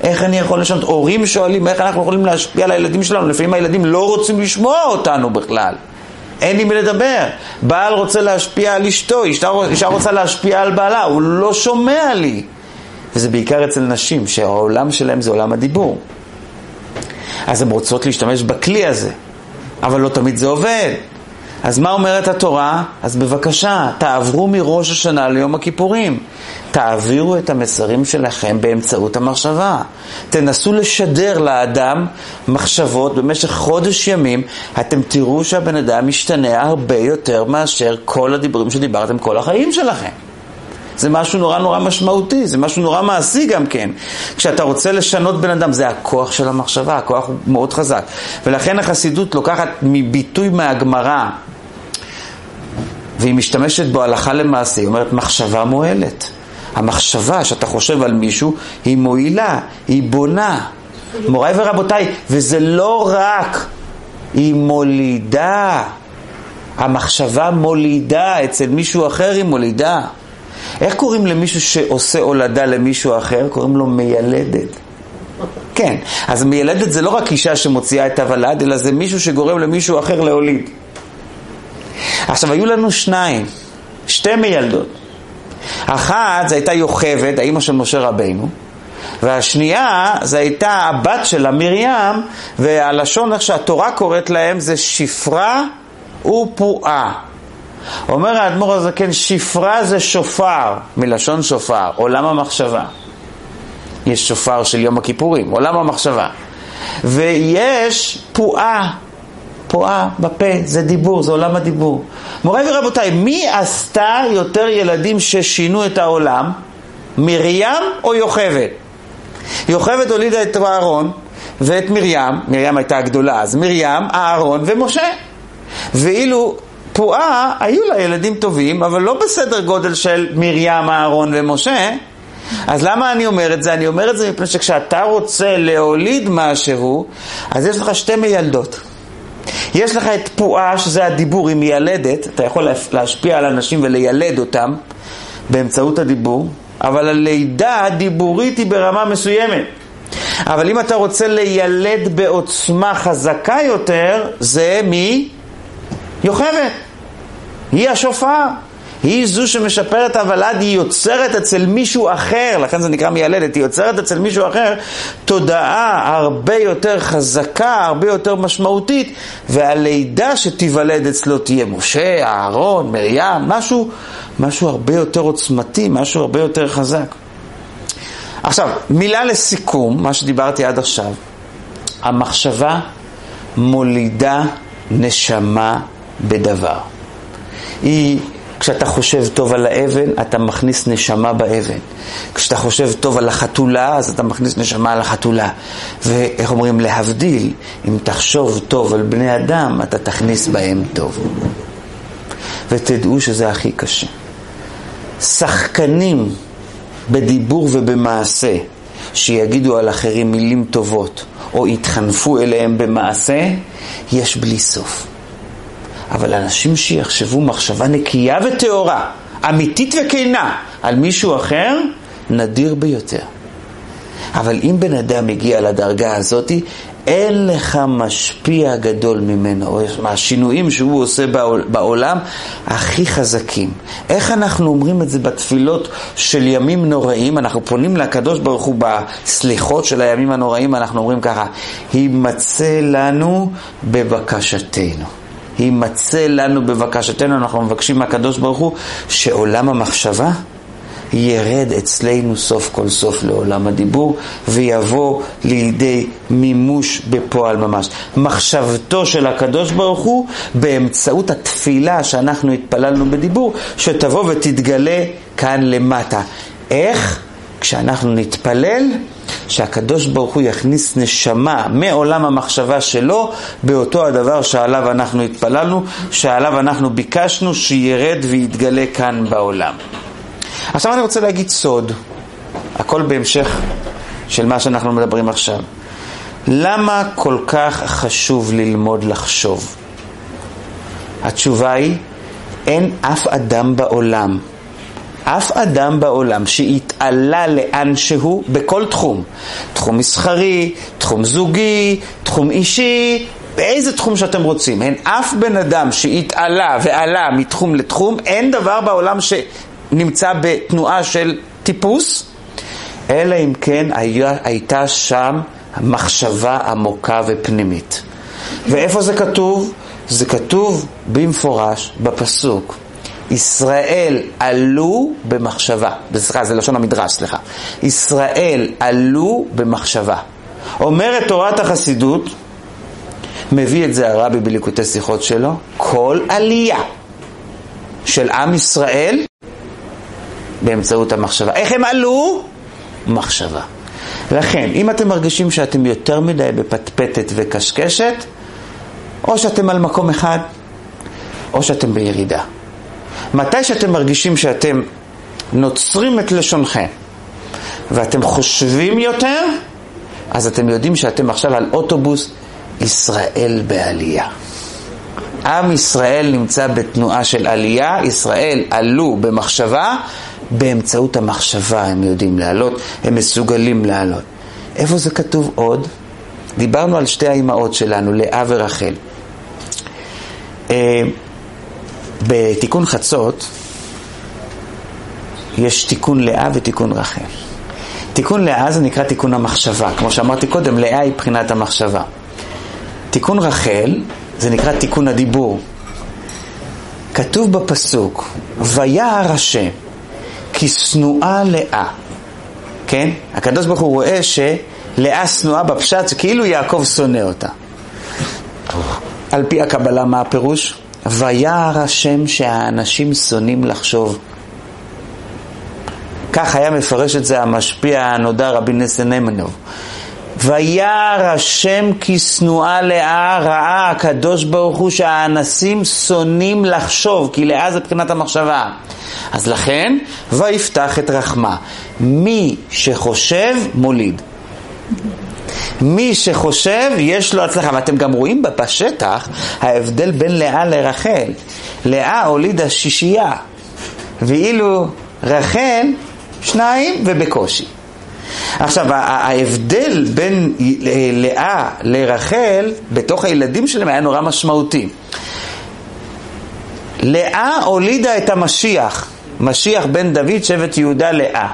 איך אני יכול לשנות? הורים שואלים, איך אנחנו יכולים להשפיע על הילדים שלנו? לפעמים הילדים לא רוצים לשמוע אותנו בכלל. אין לי מי לדבר. בעל רוצה להשפיע על אשתו, אישה רוצה להשפיע על בעלה, הוא לא שומע לי. וזה בעיקר אצל נשים, שהעולם שלהם זה עולם הדיבור. אז הן רוצות להשתמש בכלי הזה, אבל לא תמיד זה עובד. אז מה אומרת התורה? אז בבקשה, תעברו מראש השנה ליום הכיפורים. תעבירו את המסרים שלכם באמצעות המחשבה. תנסו לשדר לאדם מחשבות במשך חודש ימים, אתם תראו שהבן אדם משתנה הרבה יותר מאשר כל הדיבורים שדיברתם כל החיים שלכם. זה משהו נורא נורא משמעותי, זה משהו נורא מעשי גם כן. כשאתה רוצה לשנות בן אדם, זה הכוח של המחשבה, הכוח הוא מאוד חזק. ולכן החסידות לוקחת מביטוי מהגמרא, והיא משתמשת בו הלכה למעשה, היא אומרת מחשבה מועלת. המחשבה שאתה חושב על מישהו היא מועילה, היא בונה. מוריי ורבותיי, וזה לא רק, היא מולידה. המחשבה מולידה, אצל מישהו אחר היא מולידה. איך קוראים למישהו שעושה הולדה למישהו אחר? קוראים לו מיילדת. כן, אז מיילדת זה לא רק אישה שמוציאה את הוולד, אלא זה מישהו שגורם למישהו אחר להוליד. עכשיו, היו לנו שניים, שתי מיילדות. אחת זו הייתה יוכבד, האימא של משה רבינו, והשנייה זו הייתה הבת שלה, מרים, והלשון, איך שהתורה קוראת להם, זה שפרה ופועה. אומר האדמו"ר הזקן, שפרה זה שופר, מלשון שופר, עולם המחשבה. יש שופר של יום הכיפורים, עולם המחשבה. ויש פועה, פועה בפה, זה דיבור, זה עולם הדיבור. מוריי ורבותיי, מי עשתה יותר ילדים ששינו את העולם? מרים או יוכבד? יוכבד הולידה את אהרון ואת מרים, מרים הייתה הגדולה אז, מרים, אהרון ומשה. ואילו פועה, היו לה ילדים טובים, אבל לא בסדר גודל של מרים, אהרון ומשה. אז למה אני אומר את זה? אני אומר את זה מפני שכשאתה רוצה להוליד משהו, אז יש לך שתי מיילדות. יש לך את פועה, שזה הדיבור, היא מיילדת, אתה יכול להשפיע על אנשים ולילד אותם באמצעות הדיבור, אבל הלידה הדיבורית היא ברמה מסוימת. אבל אם אתה רוצה לילד בעוצמה חזקה יותר, זה מי? היא השופר. היא זו שמשפרת הוולד, היא יוצרת אצל מישהו אחר, לכן זה נקרא מיילדת, היא יוצרת אצל מישהו אחר תודעה הרבה יותר חזקה, הרבה יותר משמעותית, והלידה שתיוולד אצלו תהיה משה, אהרון, מרים, משהו, משהו הרבה יותר עוצמתי, משהו הרבה יותר חזק. עכשיו, מילה לסיכום, מה שדיברתי עד עכשיו. המחשבה מולידה נשמה בדבר. היא כשאתה חושב טוב על האבן, אתה מכניס נשמה באבן. כשאתה חושב טוב על החתולה, אז אתה מכניס נשמה על החתולה. ואיך אומרים, להבדיל, אם תחשוב טוב על בני אדם, אתה תכניס בהם טוב. ותדעו שזה הכי קשה. שחקנים בדיבור ובמעשה, שיגידו על אחרים מילים טובות, או יתחנפו אליהם במעשה, יש בלי סוף. אבל אנשים שיחשבו מחשבה נקייה וטהורה, אמיתית וכנה, על מישהו אחר, נדיר ביותר. אבל אם בן אדם מגיע לדרגה הזאת, אין לך משפיע גדול ממנו, או מהשינויים שהוא עושה בעולם הכי חזקים. איך אנחנו אומרים את זה בתפילות של ימים נוראים? אנחנו פונים לקדוש ברוך הוא בסליחות של הימים הנוראים, אנחנו אומרים ככה, הימצא לנו בבקשתנו. יימצא לנו בבקשתנו, אנחנו מבקשים מהקדוש ברוך הוא שעולם המחשבה ירד אצלנו סוף כל סוף לעולם הדיבור ויבוא לידי מימוש בפועל ממש. מחשבתו של הקדוש ברוך הוא באמצעות התפילה שאנחנו התפללנו בדיבור, שתבוא ותתגלה כאן למטה. איך? כשאנחנו נתפלל שהקדוש ברוך הוא יכניס נשמה מעולם המחשבה שלו באותו הדבר שעליו אנחנו התפללנו, שעליו אנחנו ביקשנו שירד ויתגלה כאן בעולם. עכשיו אני רוצה להגיד סוד, הכל בהמשך של מה שאנחנו מדברים עכשיו. למה כל כך חשוב ללמוד לחשוב? התשובה היא, אין אף אדם בעולם אף אדם בעולם שהתעלה לאן שהוא בכל תחום, תחום מסחרי, תחום זוגי, תחום אישי, באיזה תחום שאתם רוצים, אין אף בן אדם שהתעלה ועלה מתחום לתחום, אין דבר בעולם שנמצא בתנועה של טיפוס, אלא אם כן היה, הייתה שם מחשבה עמוקה ופנימית. ואיפה זה כתוב? זה כתוב במפורש בפסוק. ישראל עלו במחשבה, סליחה, זה לשון המדרש, סליחה. ישראל עלו במחשבה. אומרת תורת החסידות, מביא את זה הרבי בליקוטי שיחות שלו, כל עלייה של עם ישראל באמצעות המחשבה. איך הם עלו? מחשבה. לכן, אם אתם מרגישים שאתם יותר מדי בפטפטת וקשקשת, או שאתם על מקום אחד, או שאתם בירידה. מתי שאתם מרגישים שאתם נוצרים את לשונכם ואתם חושבים יותר, אז אתם יודעים שאתם עכשיו על אוטובוס ישראל בעלייה. עם ישראל נמצא בתנועה של עלייה, ישראל עלו במחשבה, באמצעות המחשבה הם יודעים לעלות, הם מסוגלים לעלות. איפה זה כתוב עוד? דיברנו על שתי האימהות שלנו, לאה ורחל. בתיקון חצות יש תיקון לאה ותיקון רחל. תיקון לאה זה נקרא תיקון המחשבה. כמו שאמרתי קודם, לאה היא בחינת המחשבה. תיקון רחל זה נקרא תיקון הדיבור. כתוב בפסוק, ויער השם כי שנואה לאה. כן? הקדוש ברוך הוא רואה שלאה שנואה בפשט, כאילו יעקב שונא אותה. על פי הקבלה, מה הפירוש? ויער השם שהאנשים שונאים לחשוב. כך היה מפרש את זה המשפיע הנודע רבי נסן נמנוב. וירא השם כי שנואה לאה ראה הקדוש ברוך הוא שהאנסים שונאים לחשוב, כי לאה זה מבחינת המחשבה. אז לכן, ויפתח את רחמה. מי שחושב, מוליד. מי שחושב, יש לו הצלחה. ואתם גם רואים בשטח ההבדל בין לאה לרחל. לאה הולידה שישייה, ואילו רחל, שניים ובקושי. עכשיו, ההבדל בין לאה לרחל בתוך הילדים שלהם היה נורא משמעותי. לאה הולידה את המשיח, משיח בן דוד, שבט יהודה לאה.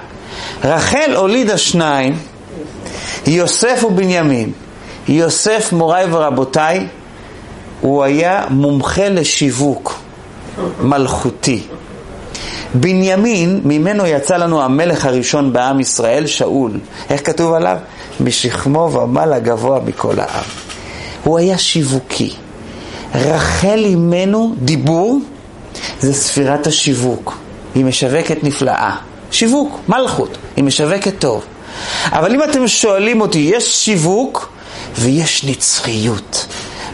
רחל הולידה שניים, יוסף ובנימין. יוסף, מוריי ורבותיי, הוא היה מומחה לשיווק מלכותי. בנימין, ממנו יצא לנו המלך הראשון בעם ישראל, שאול. איך כתוב עליו? משכמו ומעלה גבוה מכל העם. הוא היה שיווקי. רחל אימנו דיבור, זה ספירת השיווק. היא משווקת נפלאה. שיווק, מלכות, היא משווקת טוב. אבל אם אתם שואלים אותי, יש שיווק ויש נצחיות.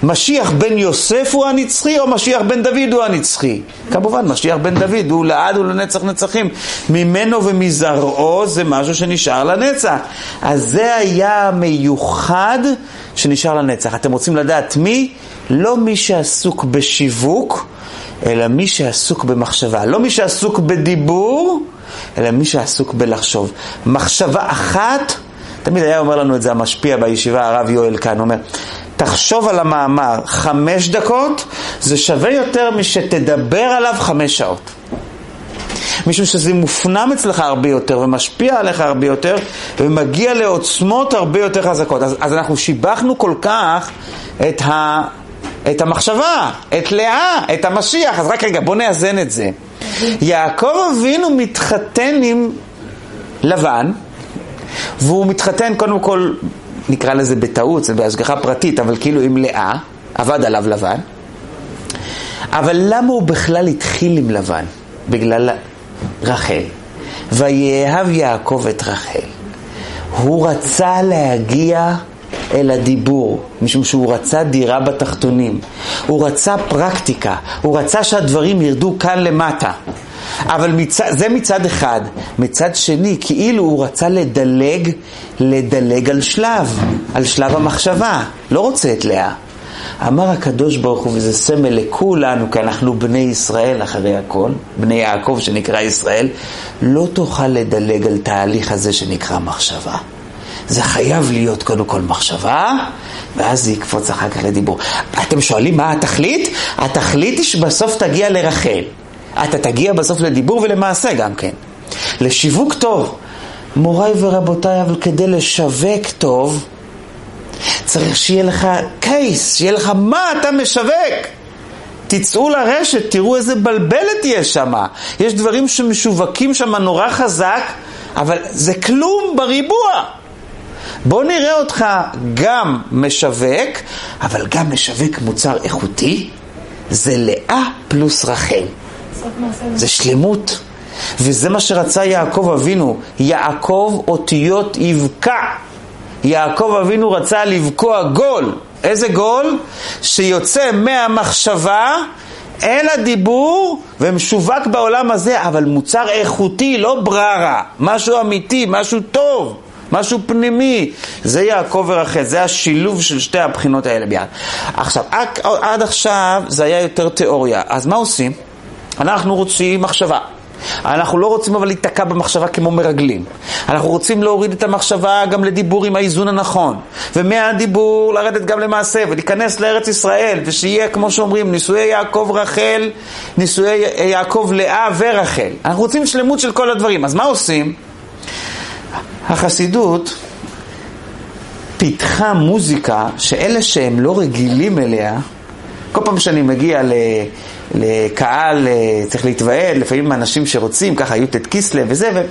משיח בן יוסף הוא הנצחי או משיח בן דוד הוא הנצחי? כמובן, משיח בן דוד הוא לעד ולנצח נצחים. ממנו ומזרעו זה משהו שנשאר לנצח. אז זה היה המיוחד שנשאר לנצח. אתם רוצים לדעת מי? לא מי שעסוק בשיווק, אלא מי שעסוק במחשבה. לא מי שעסוק בדיבור, אלא מי שעסוק בלחשוב. מחשבה אחת, תמיד היה אומר לנו את זה המשפיע בישיבה, הרב יואל כאן, אומר, תחשוב על המאמר חמש דקות, זה שווה יותר משתדבר עליו חמש שעות. משום שזה מופנם אצלך הרבה יותר ומשפיע עליך הרבה יותר ומגיע לעוצמות הרבה יותר חזקות. אז, אז אנחנו שיבחנו כל כך את, ה, את המחשבה, את לאה, את המשיח. אז רק רגע, בוא נאזן את זה. יעקב אבינו מתחתן עם לבן, והוא מתחתן קודם כל נקרא לזה בטעות, זה בהשגחה פרטית, אבל כאילו עם לאה, עבד עליו לבן. אבל למה הוא בכלל התחיל עם לבן? בגלל רחל. ויאהב יעקב את רחל. הוא רצה להגיע אל הדיבור, משום שהוא רצה דירה בתחתונים. הוא רצה פרקטיקה, הוא רצה שהדברים ירדו כאן למטה. אבל מצד, זה מצד אחד. מצד שני, כאילו הוא רצה לדלג, לדלג על שלב, על שלב המחשבה. לא רוצה את לאה. אמר הקדוש ברוך הוא, וזה סמל לכולנו, כי אנחנו בני ישראל אחרי הכל, בני יעקב שנקרא ישראל, לא תוכל לדלג על תהליך הזה שנקרא מחשבה. זה חייב להיות קודם כל מחשבה, ואז זה יקפוץ אחר כך לדיבור. אתם שואלים מה התכלית? התכלית היא שבסוף תגיע לרחל. אתה תגיע בסוף לדיבור ולמעשה גם כן. לשיווק טוב. מוריי ורבותיי, אבל כדי לשווק טוב, צריך שיהיה לך קייס, שיהיה לך מה אתה משווק. תצאו לרשת, תראו איזה בלבלת יש שם. יש דברים שמשווקים שם נורא חזק, אבל זה כלום בריבוע. בוא נראה אותך גם משווק, אבל גם משווק מוצר איכותי. זה לאה פלוס רחל. זה שלמות. וזה מה שרצה יעקב אבינו. יעקב אותיות יבקע. יעקב אבינו רצה לבקוע גול. איזה גול? שיוצא מהמחשבה אל הדיבור ומשווק בעולם הזה, אבל מוצר איכותי, לא בררה, משהו אמיתי, משהו טוב, משהו פנימי. זה יעקב ורחל, זה השילוב של שתי הבחינות האלה ביחד. עכשיו, עד עכשיו זה היה יותר תיאוריה, אז מה עושים? אנחנו רוצים מחשבה. אנחנו לא רוצים אבל להיתקע במחשבה כמו מרגלים. אנחנו רוצים להוריד את המחשבה גם לדיבור עם האיזון הנכון. ומהדיבור לרדת גם למעשה ולהיכנס לארץ ישראל, ושיהיה, כמו שאומרים, נישואי יעקב רחל, נישואי יעקב לאה ורחל. אנחנו רוצים שלמות של כל הדברים. אז מה עושים? החסידות פיתחה מוזיקה שאלה שהם לא רגילים אליה, כל פעם שאני מגיע ל... לקהל, אה, צריך להתוועד, לפעמים אנשים שרוצים, ככה היו תת קיסלב וזה,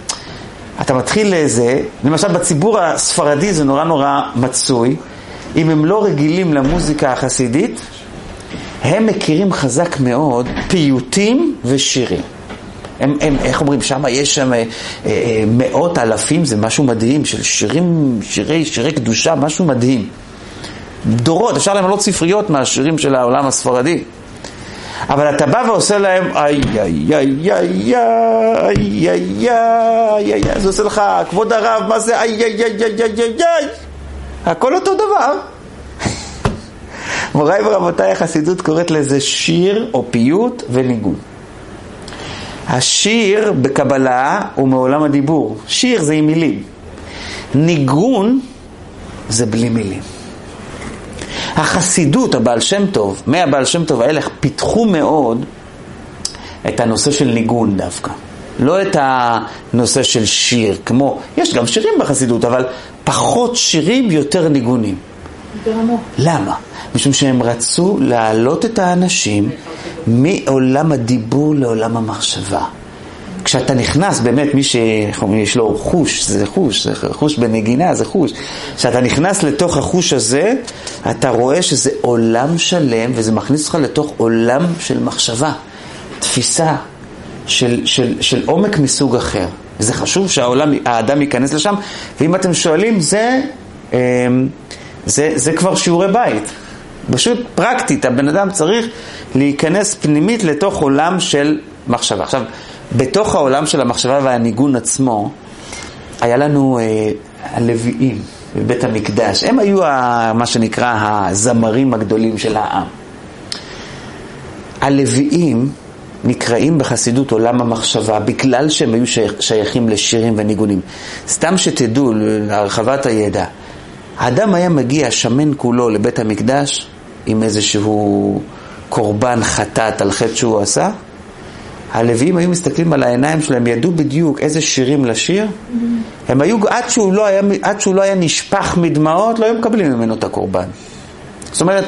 ואתה מתחיל לזה, למשל בציבור הספרדי זה נורא נורא מצוי, אם הם לא רגילים למוזיקה החסידית, הם מכירים חזק מאוד פיוטים ושירים. הם, הם, איך אומרים, שם יש שם אה, אה, מאות אלפים, זה משהו מדהים, של שירים, שירי, שירי קדושה, משהו מדהים. דורות, אפשר למלות ספריות מהשירים של העולם הספרדי. אבל אתה בא ועושה להם איי איי איי איי איי איי איי איי זה עושה לך, כבוד הרב, מה זה איי איי איי איי איי איי איי הכל אותו דבר. מוריי ורבותיי, החסידות קוראת לזה שיר או פיוט וניגון. השיר בקבלה הוא מעולם הדיבור. שיר זה עם מילים. ניגון זה בלי מילים. החסידות, הבעל שם טוב, מהבעל שם טוב האלה פיתחו מאוד את הנושא של ניגון דווקא. לא את הנושא של שיר, כמו, יש גם שירים בחסידות, אבל פחות שירים, יותר ניגונים. למה? משום שהם רצו להעלות את האנשים מעולם הדיבור לעולם המחשבה. כשאתה נכנס, באמת, מי שיש לו חוש, זה חוש, זה חוש בנגינה, זה חוש. כשאתה נכנס לתוך החוש הזה, אתה רואה שזה עולם שלם, וזה מכניס אותך לתוך עולם של מחשבה, תפיסה, של, של, של עומק מסוג אחר. זה חשוב שהאדם ייכנס לשם, ואם אתם שואלים, זה, אמ, זה, זה כבר שיעורי בית. פשוט פרקטית, הבן אדם צריך להיכנס פנימית לתוך עולם של מחשבה. עכשיו, בתוך העולם של המחשבה והניגון עצמו, היה לנו אה, הלוויים בבית המקדש. הם היו ה, מה שנקרא הזמרים הגדולים של העם. הלוויים נקראים בחסידות עולם המחשבה בגלל שהם היו שייכים לשירים וניגונים. סתם שתדעו, להרחבת הידע, האדם היה מגיע שמן כולו לבית המקדש עם איזשהו קורבן חטאת על חטא שהוא עשה, הלוויים היו מסתכלים על העיניים שלהם, ידעו בדיוק איזה שירים לשיר. הם היו, עד שהוא, לא היה, עד שהוא לא היה נשפך מדמעות, לא היו מקבלים ממנו את הקורבן. זאת אומרת,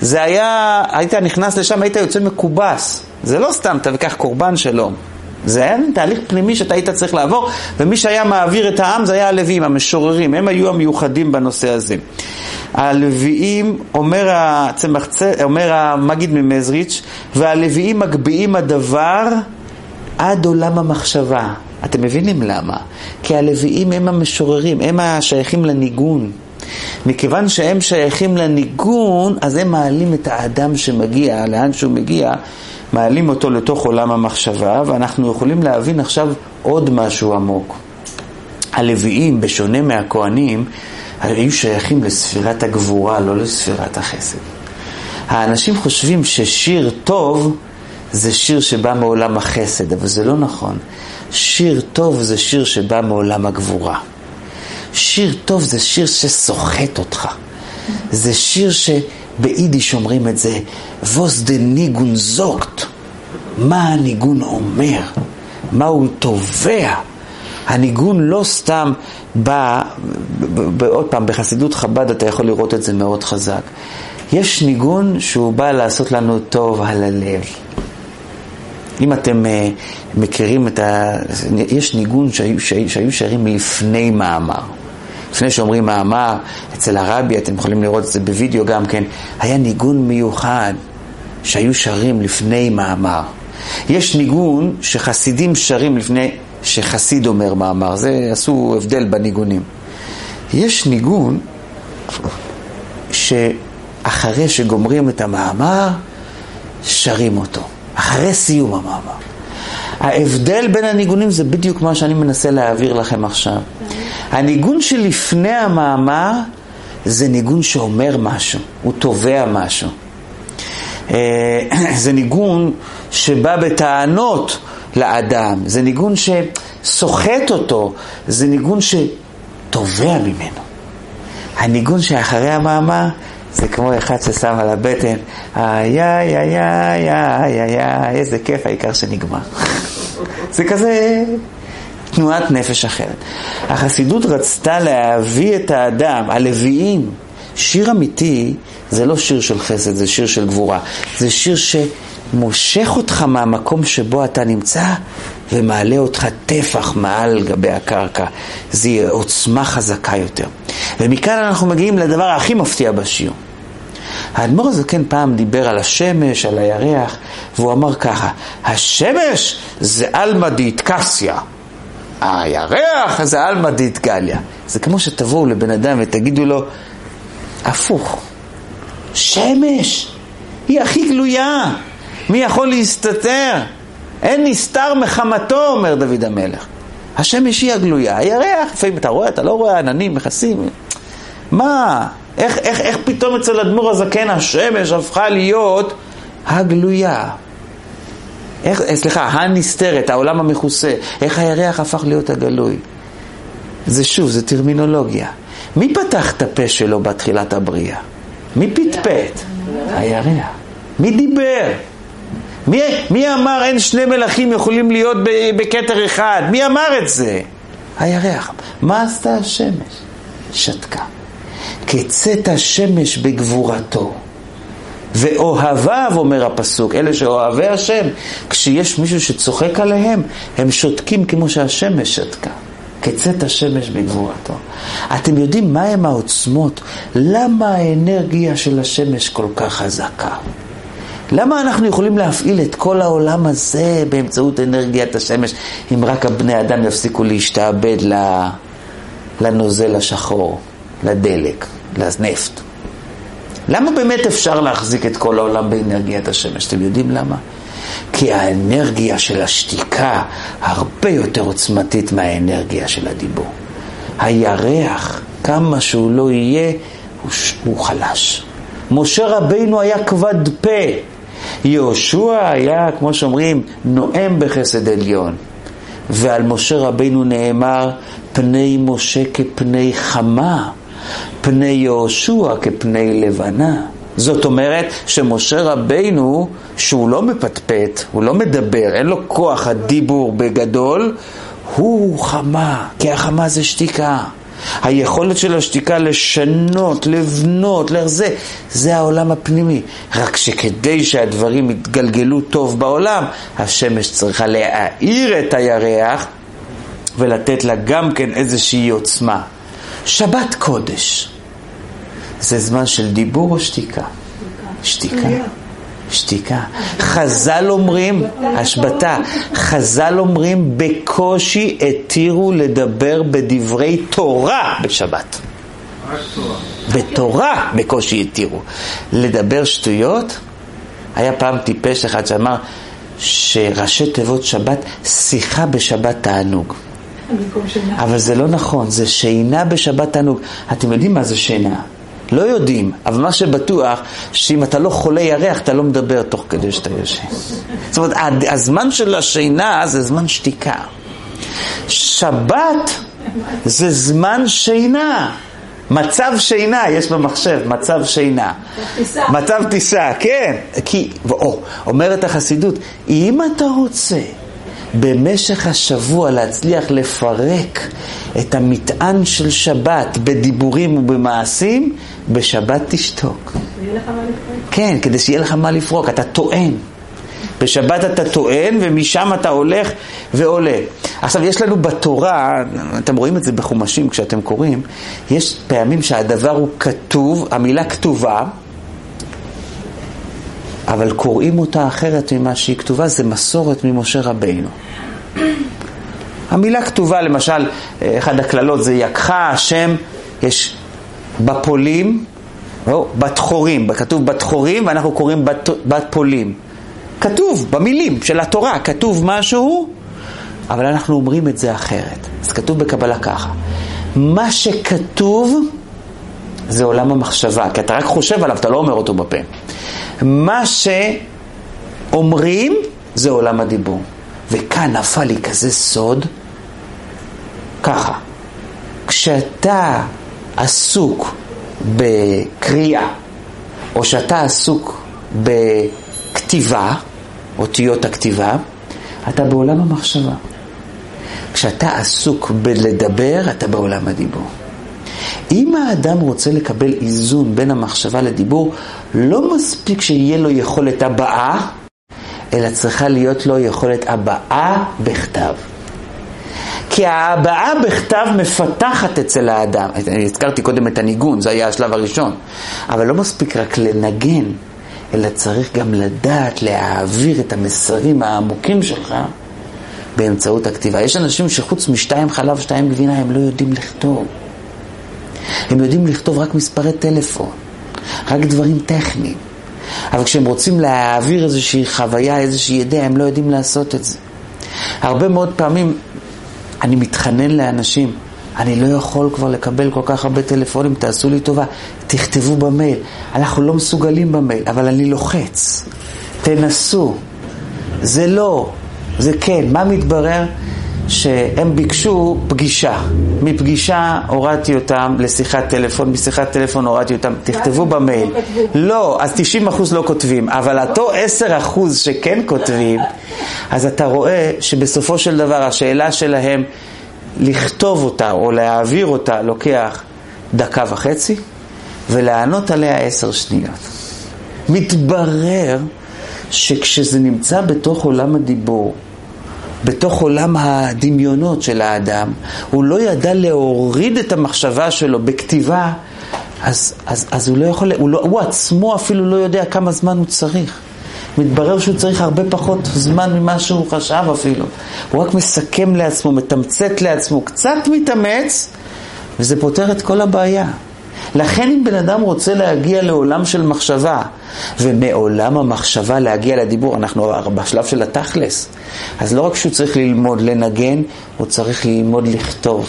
זה היה, היית נכנס לשם, היית יוצא מקובס. זה לא סתם, אתה וקח קורבן שלום. זה היה תהליך פנימי שאתה היית צריך לעבור, ומי שהיה מעביר את העם זה היה הלוויים, המשוררים, הם היו המיוחדים בנושא הזה. הלוויים, אומר, הצמח, אומר המגיד ממזריץ', והלוויים מגביהים הדבר עד עולם המחשבה. אתם מבינים למה? כי הלוויים הם המשוררים, הם השייכים לניגון. מכיוון שהם שייכים לניגון, אז הם מעלים את האדם שמגיע, לאן שהוא מגיע, מעלים אותו לתוך עולם המחשבה, ואנחנו יכולים להבין עכשיו עוד משהו עמוק. הלוויים, בשונה מהכוהנים, היו שייכים לספירת הגבורה, לא לספירת החסד. האנשים חושבים ששיר טוב זה שיר שבא מעולם החסד, אבל זה לא נכון. שיר טוב זה שיר שבא מעולם הגבורה. שיר טוב זה שיר שסוחט אותך. זה שיר שביידיש אומרים את זה, ווס דה ניגון זוגט. מה הניגון אומר? מה הוא תובע? הניגון לא סתם בא, עוד פעם, בחסידות חב"ד אתה יכול לראות את זה מאוד חזק. יש ניגון שהוא בא לעשות לנו טוב על הלב. אם אתם uh, מכירים את ה... יש ניגון שהיו, שהיו, שהיו שרים לפני מאמר. לפני שאומרים מאמר, אצל הרבי, אתם יכולים לראות את זה בווידאו גם כן, היה ניגון מיוחד שהיו שרים לפני מאמר. יש ניגון שחסידים שרים לפני שחסיד אומר מאמר, זה עשו הבדל בניגונים. יש ניגון שאחרי שגומרים את המאמר, שרים אותו, אחרי סיום המאמר. ההבדל בין הניגונים זה בדיוק מה שאני מנסה להעביר לכם עכשיו. הניגון שלפני המאמר זה ניגון שאומר משהו, הוא תובע משהו. אה, זה ניגון שבא בטענות לאדם, זה ניגון שסוחט אותו, זה ניגון שתובע ממנו. הניגון שאחרי המאמר זה כמו אחד ששם על הבטן, איי איי איי איי איי איי איי, איזה כיף, העיקר שנגמר. זה כזה תנועת נפש אחרת. החסידות רצתה להביא את האדם, הלוויים, שיר אמיתי זה לא שיר של חסד, זה שיר של גבורה. זה שיר שמושך אותך מהמקום שבו אתה נמצא ומעלה אותך טפח מעל גבי הקרקע. יהיה עוצמה חזקה יותר. ומכאן אנחנו מגיעים לדבר הכי מפתיע בשיר. האדמו"ר הזה כן פעם דיבר על השמש, על הירח, והוא אמר ככה, השמש זה עלמא דיתקסיה, הירח זה עלמא דיתגליה. זה כמו שתבואו לבן אדם ותגידו לו, הפוך, שמש היא הכי גלויה, מי יכול להסתתר? אין נסתר מחמתו, אומר דוד המלך. השמש היא הגלויה, הירח, לפעמים אתה רואה, אתה לא רואה עננים, מכסים. מה? איך, איך, איך פתאום אצל אדמו"ר הזקן השמש הפכה להיות הגלויה? איך, אה, סליחה, הנסתרת, העולם המכוסה. איך הירח הפך להיות הגלוי? זה שוב, זה טרמינולוגיה. מי פתח את הפה שלו בתחילת הבריאה? מי פטפט? הירח. מי דיבר? מי, מי אמר אין שני מלכים יכולים להיות בכתר אחד? מי אמר את זה? הירח. מה עשתה השמש? שתקה. כצאת השמש בגבורתו. ואוהביו, אומר הפסוק, אלה שאוהבי השם, כשיש מישהו שצוחק עליהם, הם שותקים כמו שהשמש שתקה. כצאת השמש בגבורתו. אתם יודעים מהם העוצמות? למה האנרגיה של השמש כל כך חזקה? למה אנחנו יכולים להפעיל את כל העולם הזה באמצעות אנרגיית השמש, אם רק הבני אדם יפסיקו להשתעבד לנוזל השחור, לדלק, לנפט? למה באמת אפשר להחזיק את כל העולם באנרגיית השמש? אתם יודעים למה? כי האנרגיה של השתיקה הרבה יותר עוצמתית מהאנרגיה של הדיבור. הירח, כמה שהוא לא יהיה, הוא, הוא חלש. משה רבינו היה כבד פה. יהושע היה, כמו שאומרים, נואם בחסד עליון. ועל משה רבינו נאמר, פני משה כפני חמה, פני יהושע כפני לבנה. זאת אומרת שמשה רבינו, שהוא לא מפטפט, הוא לא מדבר, אין לו כוח הדיבור בגדול, הוא חמה, כי החמה זה שתיקה. היכולת של השתיקה לשנות, לבנות, לזה, זה העולם הפנימי. רק שכדי שהדברים יתגלגלו טוב בעולם, השמש צריכה להאיר את הירח ולתת לה גם כן איזושהי עוצמה. שבת קודש. זה זמן של דיבור או שתיקה? שתיקה. שתיקה. חז"ל אומרים, השבתה, חז"ל אומרים בקושי התירו לדבר בדברי תורה בשבת. בתורה בקושי התירו. לדבר שטויות, היה פעם טיפש אחד שאמר שראשי תיבות שבת, שיחה בשבת תענוג. אבל זה לא נכון, זה שינה בשבת תענוג. אתם יודעים מה זה שינה? לא יודעים, אבל מה שבטוח, שאם אתה לא חולה ירח, אתה לא מדבר תוך כדי שאתה יושב. זאת אומרת, הזמן של השינה זה זמן שתיקה. שבת זה זמן שינה. מצב שינה, יש במחשב, מצב שינה. מצב טיסה, כן. כי, או, אומרת החסידות, אם אתה רוצה במשך השבוע להצליח לפרק את המטען של שבת בדיבורים ובמעשים, בשבת תשתוק. כן, כדי שיהיה לך מה לפרוק, אתה טוען. בשבת אתה טוען ומשם אתה הולך ועולה. עכשיו יש לנו בתורה, אתם רואים את זה בחומשים כשאתם קוראים, יש פעמים שהדבר הוא כתוב, המילה כתובה, אבל קוראים אותה אחרת ממה שהיא כתובה, זה מסורת ממשה רבינו. המילה כתובה, למשל, אחד הקללות זה יקחה השם, יש בפולים, לא, בתחורים, כתוב בתחורים ואנחנו קוראים בת, בתפולים. כתוב במילים של התורה, כתוב משהו, אבל אנחנו אומרים את זה אחרת. אז כתוב בקבלה ככה, מה שכתוב זה עולם המחשבה, כי אתה רק חושב עליו, אתה לא אומר אותו בפה. מה שאומרים זה עולם הדיבור. וכאן נפל לי כזה סוד, ככה, כשאתה עסוק בקריאה, או שאתה עסוק בכתיבה, אותיות הכתיבה, אתה בעולם המחשבה. כשאתה עסוק בלדבר, אתה בעולם הדיבור. אם האדם רוצה לקבל איזון בין המחשבה לדיבור, לא מספיק שיהיה לו יכולת הבעה, אלא צריכה להיות לו יכולת הבעה בכתב. כי ההבעה בכתב מפתחת אצל האדם. אני הזכרתי קודם את הניגון, זה היה השלב הראשון. אבל לא מספיק רק לנגן, אלא צריך גם לדעת להעביר את המסרים העמוקים שלך באמצעות הכתיבה. יש אנשים שחוץ משתיים חלב, שתיים גבינה, הם לא יודעים לכתוב. הם יודעים לכתוב רק מספרי טלפון, רק דברים טכניים. אבל כשהם רוצים להעביר איזושהי חוויה, איזושהי ידע, הם לא יודעים לעשות את זה. הרבה מאוד פעמים אני מתחנן לאנשים, אני לא יכול כבר לקבל כל כך הרבה טלפונים, תעשו לי טובה, תכתבו במייל. אנחנו לא מסוגלים במייל, אבל אני לוחץ. תנסו. זה לא, זה כן. מה מתברר? שהם ביקשו פגישה. מפגישה הורדתי אותם לשיחת טלפון, משיחת טלפון הורדתי אותם, תכתבו במייל. לא, אז 90% לא כותבים, אבל אותו 10% שכן כותבים, אז אתה רואה שבסופו של דבר השאלה שלהם לכתוב אותה או להעביר אותה לוקח דקה וחצי, ולענות עליה עשר שניות. מתברר שכשזה נמצא בתוך עולם הדיבור, בתוך עולם הדמיונות של האדם, הוא לא ידע להוריד את המחשבה שלו בכתיבה, אז, אז, אז הוא לא יכול, הוא, לא, הוא עצמו אפילו לא יודע כמה זמן הוא צריך. מתברר שהוא צריך הרבה פחות זמן ממה שהוא חשב אפילו. הוא רק מסכם לעצמו, מתמצת לעצמו, קצת מתאמץ, וזה פותר את כל הבעיה. לכן אם בן אדם רוצה להגיע לעולם של מחשבה, ומעולם המחשבה להגיע לדיבור, אנחנו בשלב של התכלס, אז לא רק שהוא צריך ללמוד לנגן, הוא צריך ללמוד לכתוב.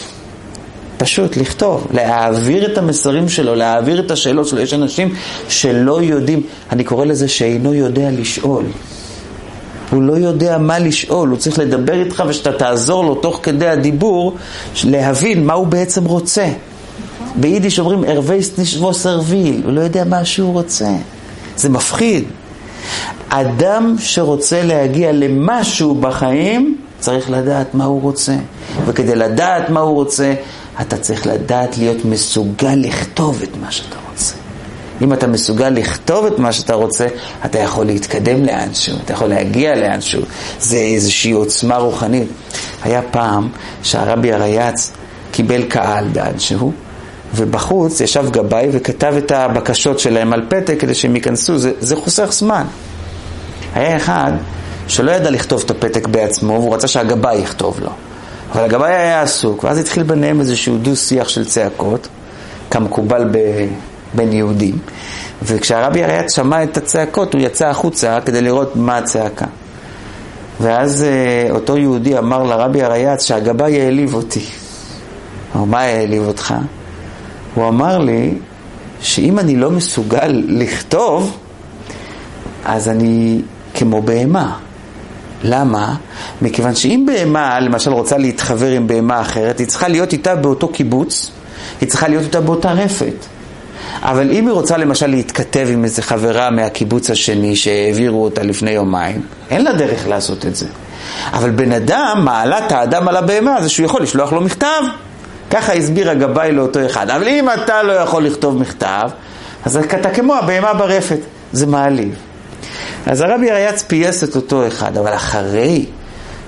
פשוט לכתוב, להעביר את המסרים שלו, להעביר את השאלות שלו. יש אנשים שלא יודעים, אני קורא לזה שאינו יודע לשאול. הוא לא יודע מה לשאול, הוא צריך לדבר איתך ושאתה תעזור לו תוך כדי הדיבור להבין מה הוא בעצם רוצה. ביידיש אומרים ער ווייסט נישט וואָס ער וויל, הוא לא יודע מה שהוא רוצה. זה מפחיד. אדם שרוצה להגיע למשהו בחיים, צריך לדעת מה הוא רוצה. וכדי לדעת מה הוא רוצה, אתה צריך לדעת להיות מסוגל לכתוב את מה שאתה רוצה. אם אתה מסוגל לכתוב את מה שאתה רוצה, אתה יכול להתקדם לאנשהו, אתה יכול להגיע לאנשהו. זה איזושהי עוצמה רוחנית. היה פעם שהרבי הרייץ קיבל קהל באנשהו, ובחוץ ישב גבאי וכתב את הבקשות שלהם על פתק כדי שהם ייכנסו, זה, זה חוסך זמן. היה אחד שלא ידע לכתוב את הפתק בעצמו, והוא רצה שהגבאי יכתוב לו. אבל הגבאי היה עסוק, ואז התחיל ביניהם איזשהו דו-שיח של צעקות, כמקובל ב... בין יהודים. וכשהרבי הריית שמע את הצעקות, הוא יצא החוצה כדי לראות מה הצעקה. ואז uh, אותו יהודי אמר לרבי הרייץ שהגבאי העליב אותי. אמר, מה העליב אותך? הוא אמר לי שאם אני לא מסוגל לכתוב, אז אני כמו בהמה. למה? מכיוון שאם בהמה, למשל, רוצה להתחבר עם בהמה אחרת, היא צריכה להיות איתה באותו קיבוץ, היא צריכה להיות איתה באותה רפת. אבל אם היא רוצה למשל להתכתב עם איזה חברה מהקיבוץ השני שהעבירו אותה לפני יומיים, אין לה דרך לעשות את זה. אבל בן אדם, מעלת האדם על הבהמה זה שהוא יכול לשלוח לו מכתב. ככה הסביר הגבאי לאותו אחד. אבל אם אתה לא יכול לכתוב מכתב, אז אתה כמו הבהמה ברפת. זה מעליב. אז הרבי אריאץ פייס את אותו אחד, אבל אחרי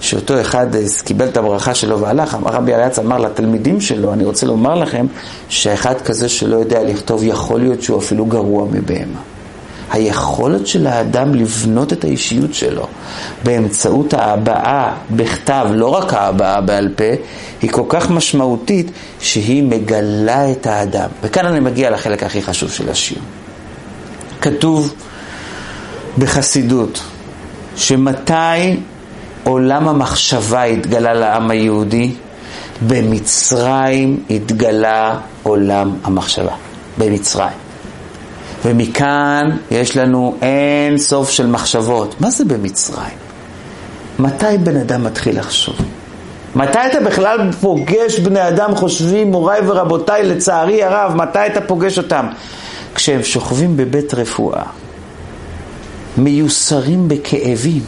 שאותו אחד קיבל את הברכה שלו והלך, הרבי אריאץ אמר לתלמידים שלו, אני רוצה לומר לכם שאחד כזה שלא יודע לכתוב, יכול להיות שהוא אפילו גרוע מבהמה. היכולת של האדם לבנות את האישיות שלו באמצעות ההבעה בכתב, לא רק ההבעה בעל פה, היא כל כך משמעותית שהיא מגלה את האדם. וכאן אני מגיע לחלק הכי חשוב של השיר. כתוב בחסידות שמתי עולם המחשבה התגלה לעם היהודי? במצרים התגלה עולם המחשבה. במצרים. ומכאן יש לנו אין סוף של מחשבות. מה זה במצרים? מתי בן אדם מתחיל לחשוב? מתי אתה בכלל פוגש בני אדם חושבים, מוריי ורבותיי, לצערי הרב, מתי אתה פוגש אותם? כשהם שוכבים בבית רפואה, מיוסרים בכאבים,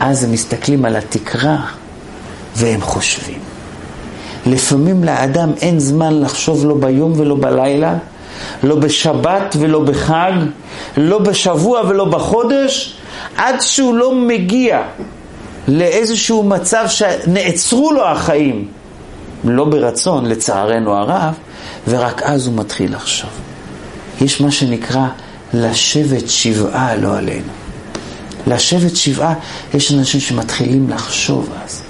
אז הם מסתכלים על התקרה והם חושבים. לפעמים לאדם אין זמן לחשוב לא ביום ולא בלילה, לא בשבת ולא בחג, לא בשבוע ולא בחודש, עד שהוא לא מגיע לאיזשהו מצב שנעצרו לו החיים, לא ברצון, לצערנו הרב, ורק אז הוא מתחיל לחשוב. יש מה שנקרא לשבת שבעה, לא עלינו. לשבת שבעה, יש אנשים שמתחילים לחשוב אז.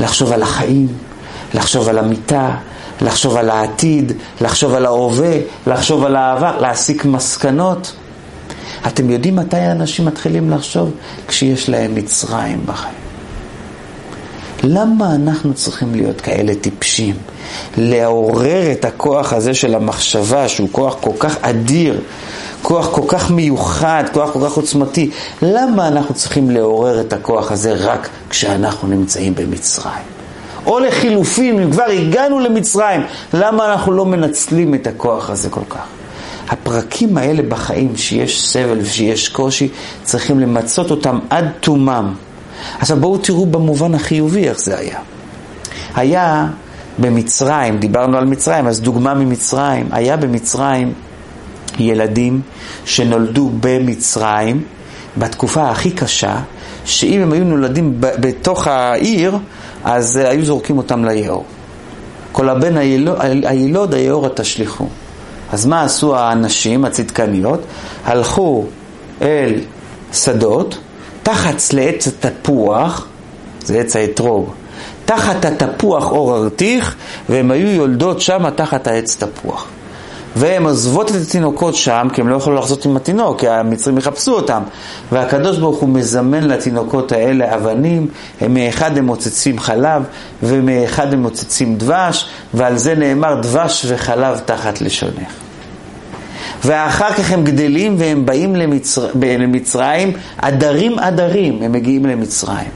לחשוב על החיים, לחשוב על המיטה, לחשוב על העתיד, לחשוב על ההווה, לחשוב על העבר, להסיק מסקנות. אתם יודעים מתי האנשים מתחילים לחשוב? כשיש להם מצרים בחיים. למה אנחנו צריכים להיות כאלה טיפשים? לעורר את הכוח הזה של המחשבה, שהוא כוח כל כך אדיר, כוח כל כך מיוחד, כוח כל כך עוצמתי. למה אנחנו צריכים לעורר את הכוח הזה רק כשאנחנו נמצאים במצרים? או לחילופין, אם כבר הגענו למצרים, למה אנחנו לא מנצלים את הכוח הזה כל כך? הפרקים האלה בחיים, שיש סבל ושיש קושי, צריכים למצות אותם עד תומם. עכשיו בואו תראו במובן החיובי איך זה היה. היה במצרים, דיברנו על מצרים, אז דוגמה ממצרים, היה במצרים ילדים שנולדו במצרים בתקופה הכי קשה, שאם הם היו נולדים בתוך העיר, אז אה, היו זורקים אותם ליאור. כל הבן הילוד, היאור התשליכו. אז מה עשו האנשים הצדקניות? הלכו אל שדות, תחת לעץ התפוח, זה עץ האתרוג, תחת התפוח אור ארתיך, והם היו יולדות שם תחת העץ תפוח. והן עוזבות את התינוקות שם, כי הם לא יכולו לחזות עם התינוק, כי המצרים יחפשו אותם. והקדוש ברוך הוא מזמן לתינוקות האלה אבנים, הם מאחד הם מוצצים חלב, ומאחד הם מוצצים דבש, ועל זה נאמר דבש וחלב תחת לשונך. ואחר כך הם גדלים והם באים למצר... למצרים, עדרים עדרים, הם מגיעים למצרים.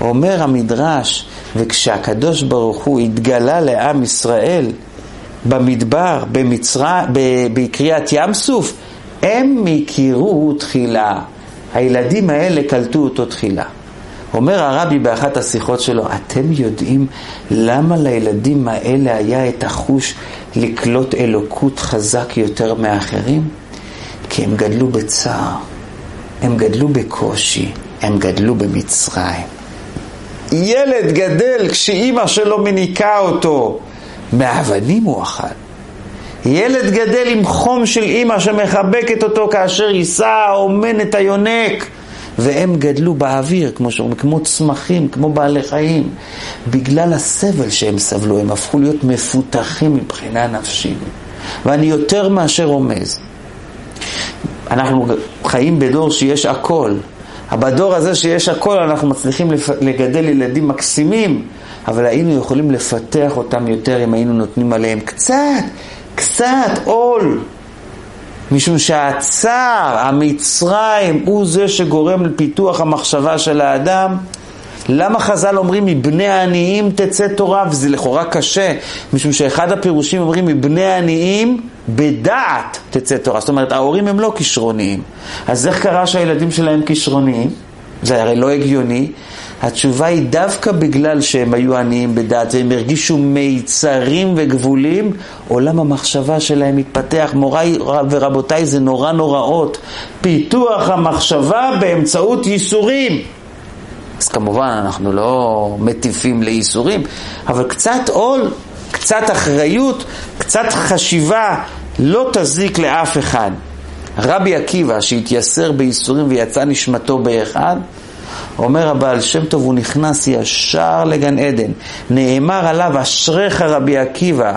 אומר המדרש, וכשהקדוש ברוך הוא התגלה לעם ישראל, במדבר, במצרים, בקריאת ים סוף, הם הכירו תחילה. הילדים האלה קלטו אותו תחילה. אומר הרבי באחת השיחות שלו, אתם יודעים למה לילדים האלה היה את החוש לקלוט אלוקות חזק יותר מאחרים? כי הם גדלו בצער, הם גדלו בקושי, הם גדלו במצרים. ילד גדל כשאימא שלו מניקה אותו, מאבנים הוא אכל. ילד גדל עם חום של אימא שמחבקת אותו כאשר יישא האומן את היונק. והם גדלו באוויר, כמו שאומרים, כמו צמחים, כמו בעלי חיים. בגלל הסבל שהם סבלו, הם הפכו להיות מפותחים מבחינה נפשית. ואני יותר מאשר רומז. אנחנו חיים בדור שיש הכל. בדור הזה שיש הכל אנחנו מצליחים לגדל ילדים מקסימים, אבל היינו יכולים לפתח אותם יותר אם היינו נותנים עליהם קצת, קצת עול. משום שהצער, המצרים, הוא זה שגורם לפיתוח המחשבה של האדם. למה חז"ל אומרים מבני העניים תצא תורה, וזה לכאורה קשה, משום שאחד הפירושים אומרים מבני העניים בדעת תצא תורה. זאת אומרת, ההורים הם לא כישרוניים. אז איך קרה שהילדים שלהם כישרוניים? זה הרי לא הגיוני. התשובה היא דווקא בגלל שהם היו עניים בדעת והם הרגישו מיצרים וגבולים, עולם המחשבה שלהם התפתח. מוריי ורבותיי, זה נורא נוראות. פיתוח המחשבה באמצעות ייסורים. אז כמובן אנחנו לא מטיפים לייסורים, אבל קצת עול, קצת אחריות, קצת חשיבה לא תזיק לאף אחד. רבי עקיבא שהתייסר בייסורים ויצא נשמתו באחד, אומר הבעל שם טוב, הוא נכנס ישר לגן עדן. נאמר עליו, אשריך רבי עקיבא,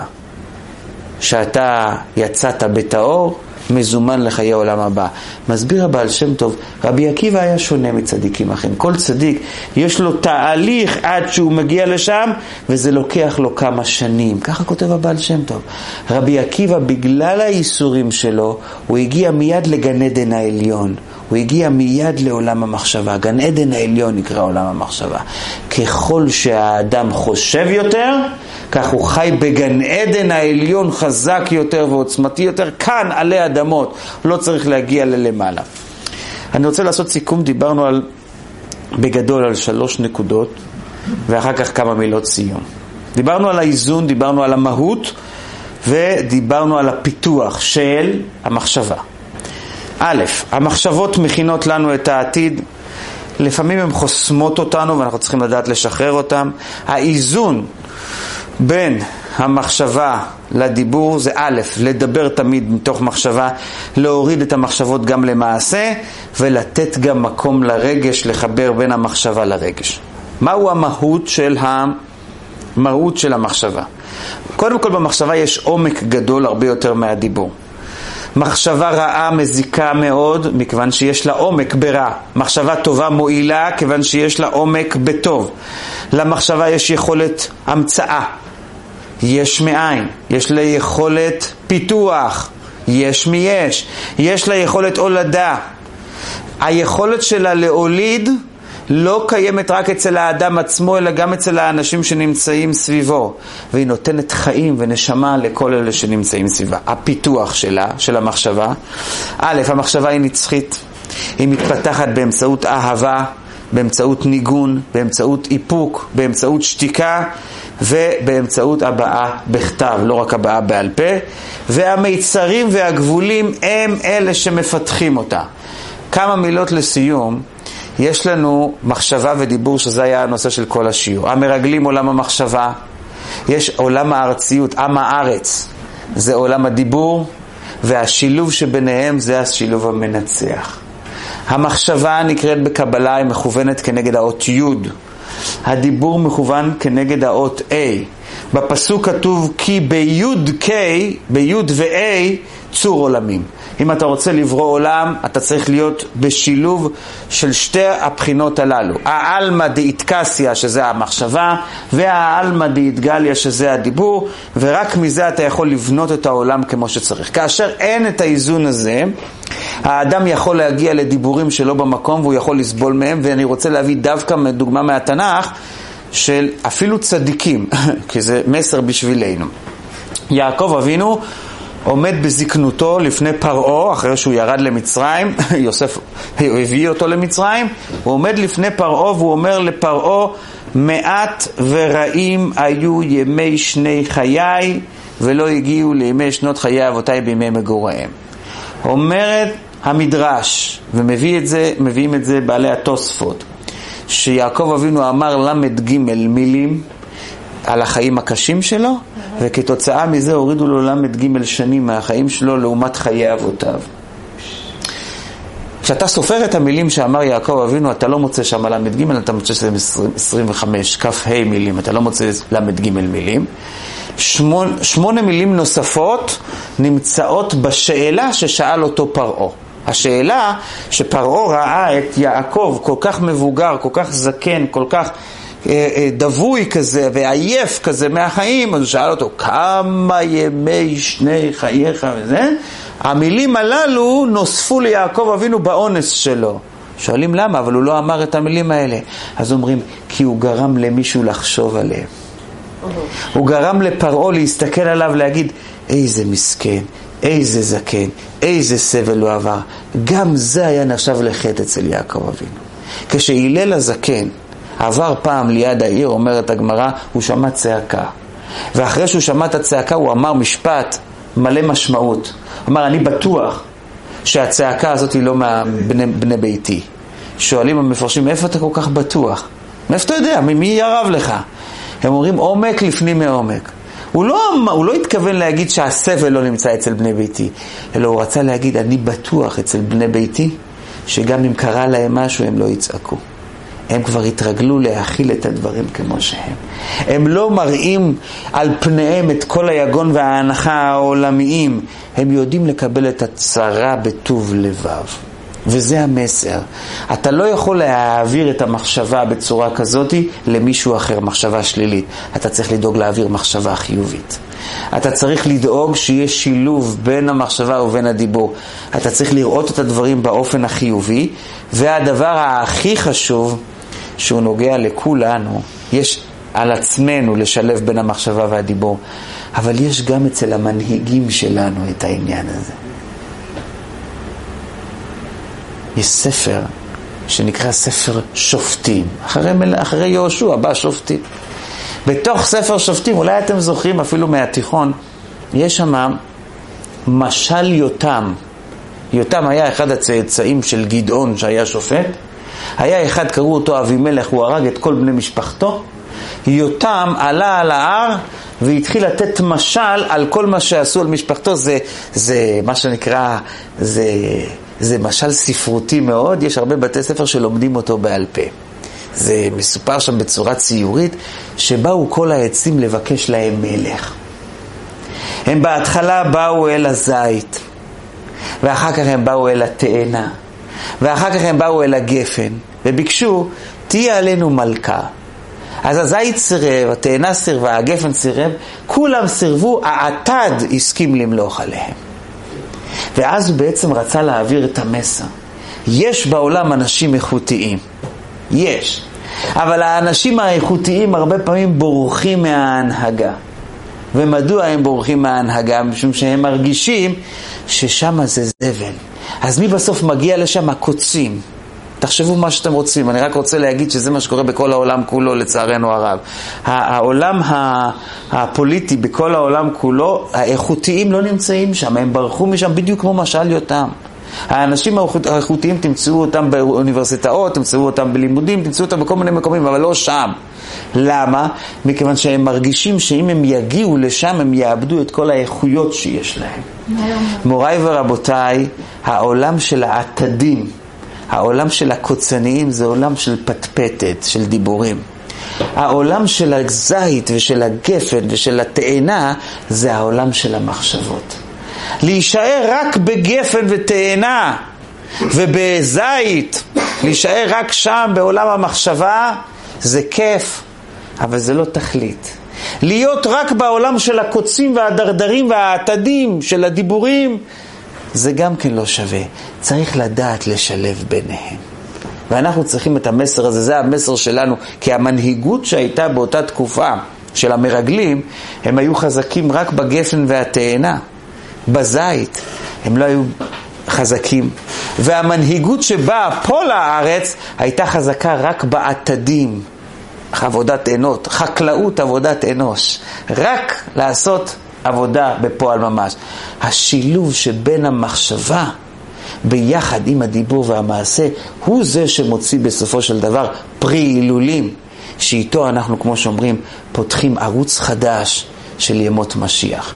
שאתה יצאת בטהור, מזומן לחיי עולם הבא. מסביר הבעל שם טוב, רבי עקיבא היה שונה מצדיקים אחרים. כל צדיק, יש לו תהליך עד שהוא מגיע לשם, וזה לוקח לו כמה שנים. ככה כותב הבעל שם טוב. רבי עקיבא, בגלל האיסורים שלו, הוא הגיע מיד לגן עדן העליון. הוא הגיע מיד לעולם המחשבה. גן עדן העליון נקרא עולם המחשבה. ככל שהאדם חושב יותר, כך הוא חי בגן עדן העליון חזק יותר ועוצמתי יותר, כאן עלי אדמות, לא צריך להגיע ללמעלה. אני רוצה לעשות סיכום, דיברנו על, בגדול על שלוש נקודות, ואחר כך כמה מילות סיום. דיברנו על האיזון, דיברנו על המהות, ודיברנו על הפיתוח של המחשבה. א', המחשבות מכינות לנו את העתיד, לפעמים הן חוסמות אותנו ואנחנו צריכים לדעת לשחרר אותן. האיזון בין המחשבה לדיבור זה א', לדבר תמיד מתוך מחשבה, להוריד את המחשבות גם למעשה ולתת גם מקום לרגש, לחבר בין המחשבה לרגש. מהו המהות של המהות של המחשבה? קודם כל במחשבה יש עומק גדול הרבה יותר מהדיבור. מחשבה רעה מזיקה מאוד, מכיוון שיש לה עומק ברע. מחשבה טובה מועילה, כיוון שיש לה עומק בטוב. למחשבה יש יכולת המצאה, יש מאין, יש לה יכולת פיתוח, יש מיש, יש לה יכולת הולדה. היכולת שלה להוליד לא קיימת רק אצל האדם עצמו, אלא גם אצל האנשים שנמצאים סביבו. והיא נותנת חיים ונשמה לכל אלה שנמצאים סביבה. הפיתוח שלה, של המחשבה, א', המחשבה היא נצחית. היא מתפתחת באמצעות אהבה, באמצעות ניגון, באמצעות איפוק, באמצעות שתיקה ובאמצעות הבעה בכתב, לא רק הבעה בעל פה. והמיצרים והגבולים הם אלה שמפתחים אותה. כמה מילות לסיום. יש לנו מחשבה ודיבור, שזה היה הנושא של כל השיעור. המרגלים עולם המחשבה, יש עולם הארציות, עם הארץ, זה עולם הדיבור, והשילוב שביניהם זה השילוב המנצח. המחשבה נקראת בקבלה, היא מכוונת כנגד האות י', הדיבור מכוון כנגד האות A. בפסוק כתוב כי בי' K, בי' ו-A, צור עולמים. אם אתה רוצה לברוא עולם, אתה צריך להיות בשילוב של שתי הבחינות הללו. העלמא דאיטקסיה, שזה המחשבה, והעלמא דאיטגליה, שזה הדיבור, ורק מזה אתה יכול לבנות את העולם כמו שצריך. כאשר אין את האיזון הזה, האדם יכול להגיע לדיבורים שלא במקום והוא יכול לסבול מהם, ואני רוצה להביא דווקא דוגמה מהתנ"ך של אפילו צדיקים, כי זה מסר בשבילנו. יעקב אבינו עומד בזקנותו לפני פרעה, אחרי שהוא ירד למצרים, יוסף הביא אותו למצרים, הוא עומד לפני פרעה והוא אומר לפרעה, מעט ורעים היו ימי שני חיי, ולא הגיעו לימי שנות חיי אבותיי בימי מגוריהם. אומרת המדרש, ומביאים את זה, את זה בעלי התוספות, שיעקב אבינו אמר ל"ג מילים, על החיים הקשים שלו, וכתוצאה מזה הורידו לו ל"ג שנים מהחיים שלו לעומת חיי אבותיו. כשאתה סופר את המילים שאמר יעקב אבינו, אתה לא מוצא שם ל"ג, אתה מוצא שזה 25, כ"ה מילים, אתה לא מוצא ל"ג מילים. שמונה, מילים נוספות נמצאות בשאלה ששאל אותו פרעה. השאלה שפרעה ראה את יעקב כל כך מבוגר, כל כך זקן, כל כך דבוי כזה ועייף כזה מהחיים, אז הוא שאל אותו, כמה ימי שני חייך וזה? המילים הללו נוספו ליעקב אבינו באונס שלו. שואלים למה, אבל הוא לא אמר את המילים האלה. אז אומרים, כי הוא גרם למישהו לחשוב עליהם. הוא גרם לפרעה להסתכל עליו, להגיד, איזה מסכן, איזה זקן, איזה סבל הוא עבר. גם זה היה נחשב לחטא אצל יעקב אבינו. כשהלל הזקן עבר פעם ליד העיר, אומרת הגמרא, הוא שמע צעקה. ואחרי שהוא שמע את הצעקה הוא אמר משפט מלא משמעות. אמר, אני בטוח שהצעקה הזאת היא לא מבני ביתי. שואלים המפרשים, מאיפה אתה כל כך בטוח? מאיפה אתה יודע? מי ירב לך? הם אומרים עומק לפנים מעומק. הוא לא, הוא לא התכוון להגיד שהסבל לא נמצא אצל בני ביתי, אלא הוא רצה להגיד, אני בטוח אצל בני ביתי, שגם אם קרה להם משהו הם לא יצעקו. הם כבר התרגלו להכיל את הדברים כמו שהם. הם לא מראים על פניהם את כל היגון וההנחה העולמיים. הם יודעים לקבל את הצרה בטוב לבב. וזה המסר. אתה לא יכול להעביר את המחשבה בצורה כזאת למישהו אחר, מחשבה שלילית. אתה צריך לדאוג להעביר מחשבה חיובית. אתה צריך לדאוג שיהיה שילוב בין המחשבה ובין הדיבור. אתה צריך לראות את הדברים באופן החיובי, והדבר הכי חשוב, שהוא נוגע לכולנו, יש על עצמנו לשלב בין המחשבה והדיבור, אבל יש גם אצל המנהיגים שלנו את העניין הזה. יש ספר שנקרא ספר שופטים. אחרי, אחרי יהושע בא שופטים. בתוך ספר שופטים, אולי אתם זוכרים אפילו מהתיכון, יש שם משל יותם. יותם היה אחד הצאצאים של גדעון שהיה שופט. היה אחד, קראו אותו אבימלך, הוא הרג את כל בני משפחתו. יותם עלה על ההר והתחיל לתת משל על כל מה שעשו על משפחתו. זה, זה מה שנקרא, זה זה משל ספרותי מאוד, יש הרבה בתי ספר שלומדים אותו בעל פה. זה מסופר שם בצורה ציורית, שבאו כל העצים לבקש להם מלך. הם בהתחלה באו אל הזית, ואחר כך הם באו אל התאנה, ואחר כך הם באו אל הגפן, וביקשו, תהיה עלינו מלכה. אז הזית סירב, התאנה סירבה, הגפן סירב, כולם סירבו, העתד הסכים למלוך עליהם. ואז הוא בעצם רצה להעביר את המסר. יש בעולם אנשים איכותיים, יש, אבל האנשים האיכותיים הרבה פעמים בורחים מההנהגה. ומדוע הם בורחים מההנהגה? משום שהם מרגישים ששם זה זבל. אז מי בסוף מגיע לשם? הקוצים. תחשבו מה שאתם רוצים, אני רק רוצה להגיד שזה מה שקורה בכל העולם כולו לצערנו הרב. העולם הפוליטי בכל העולם כולו, האיכותיים לא נמצאים שם, הם ברחו משם בדיוק כמו משל יותם. האנשים האיכותיים תמצאו אותם באוניברסיטאות, תמצאו אותם בלימודים, תמצאו אותם בכל מיני מקומים, אבל לא שם. למה? מכיוון שהם מרגישים שאם הם יגיעו לשם הם יאבדו את כל האיכויות שיש להם. מוריי ורבותיי, העולם של העתדים העולם של הקוצניים זה עולם של פטפטת, של דיבורים. העולם של הזית ושל הגפן ושל התאנה זה העולם של המחשבות. להישאר רק בגפן ותאנה ובזית, להישאר רק שם בעולם המחשבה, זה כיף, אבל זה לא תכלית. להיות רק בעולם של הקוצים והדרדרים והעתדים, של הדיבורים, זה גם כן לא שווה. צריך לדעת לשלב ביניהם. ואנחנו צריכים את המסר הזה, זה המסר שלנו, כי המנהיגות שהייתה באותה תקופה של המרגלים, הם היו חזקים רק בגפן והתאנה, בזית, הם לא היו חזקים. והמנהיגות שבאה פה לארץ הייתה חזקה רק בעתדים, עבודת אנות, חקלאות עבודת אנוש, רק לעשות עבודה בפועל ממש. השילוב שבין המחשבה ביחד עם הדיבור והמעשה הוא זה שמוציא בסופו של דבר פרי הילולים, שאיתו אנחנו, כמו שאומרים, פותחים ערוץ חדש של ימות משיח.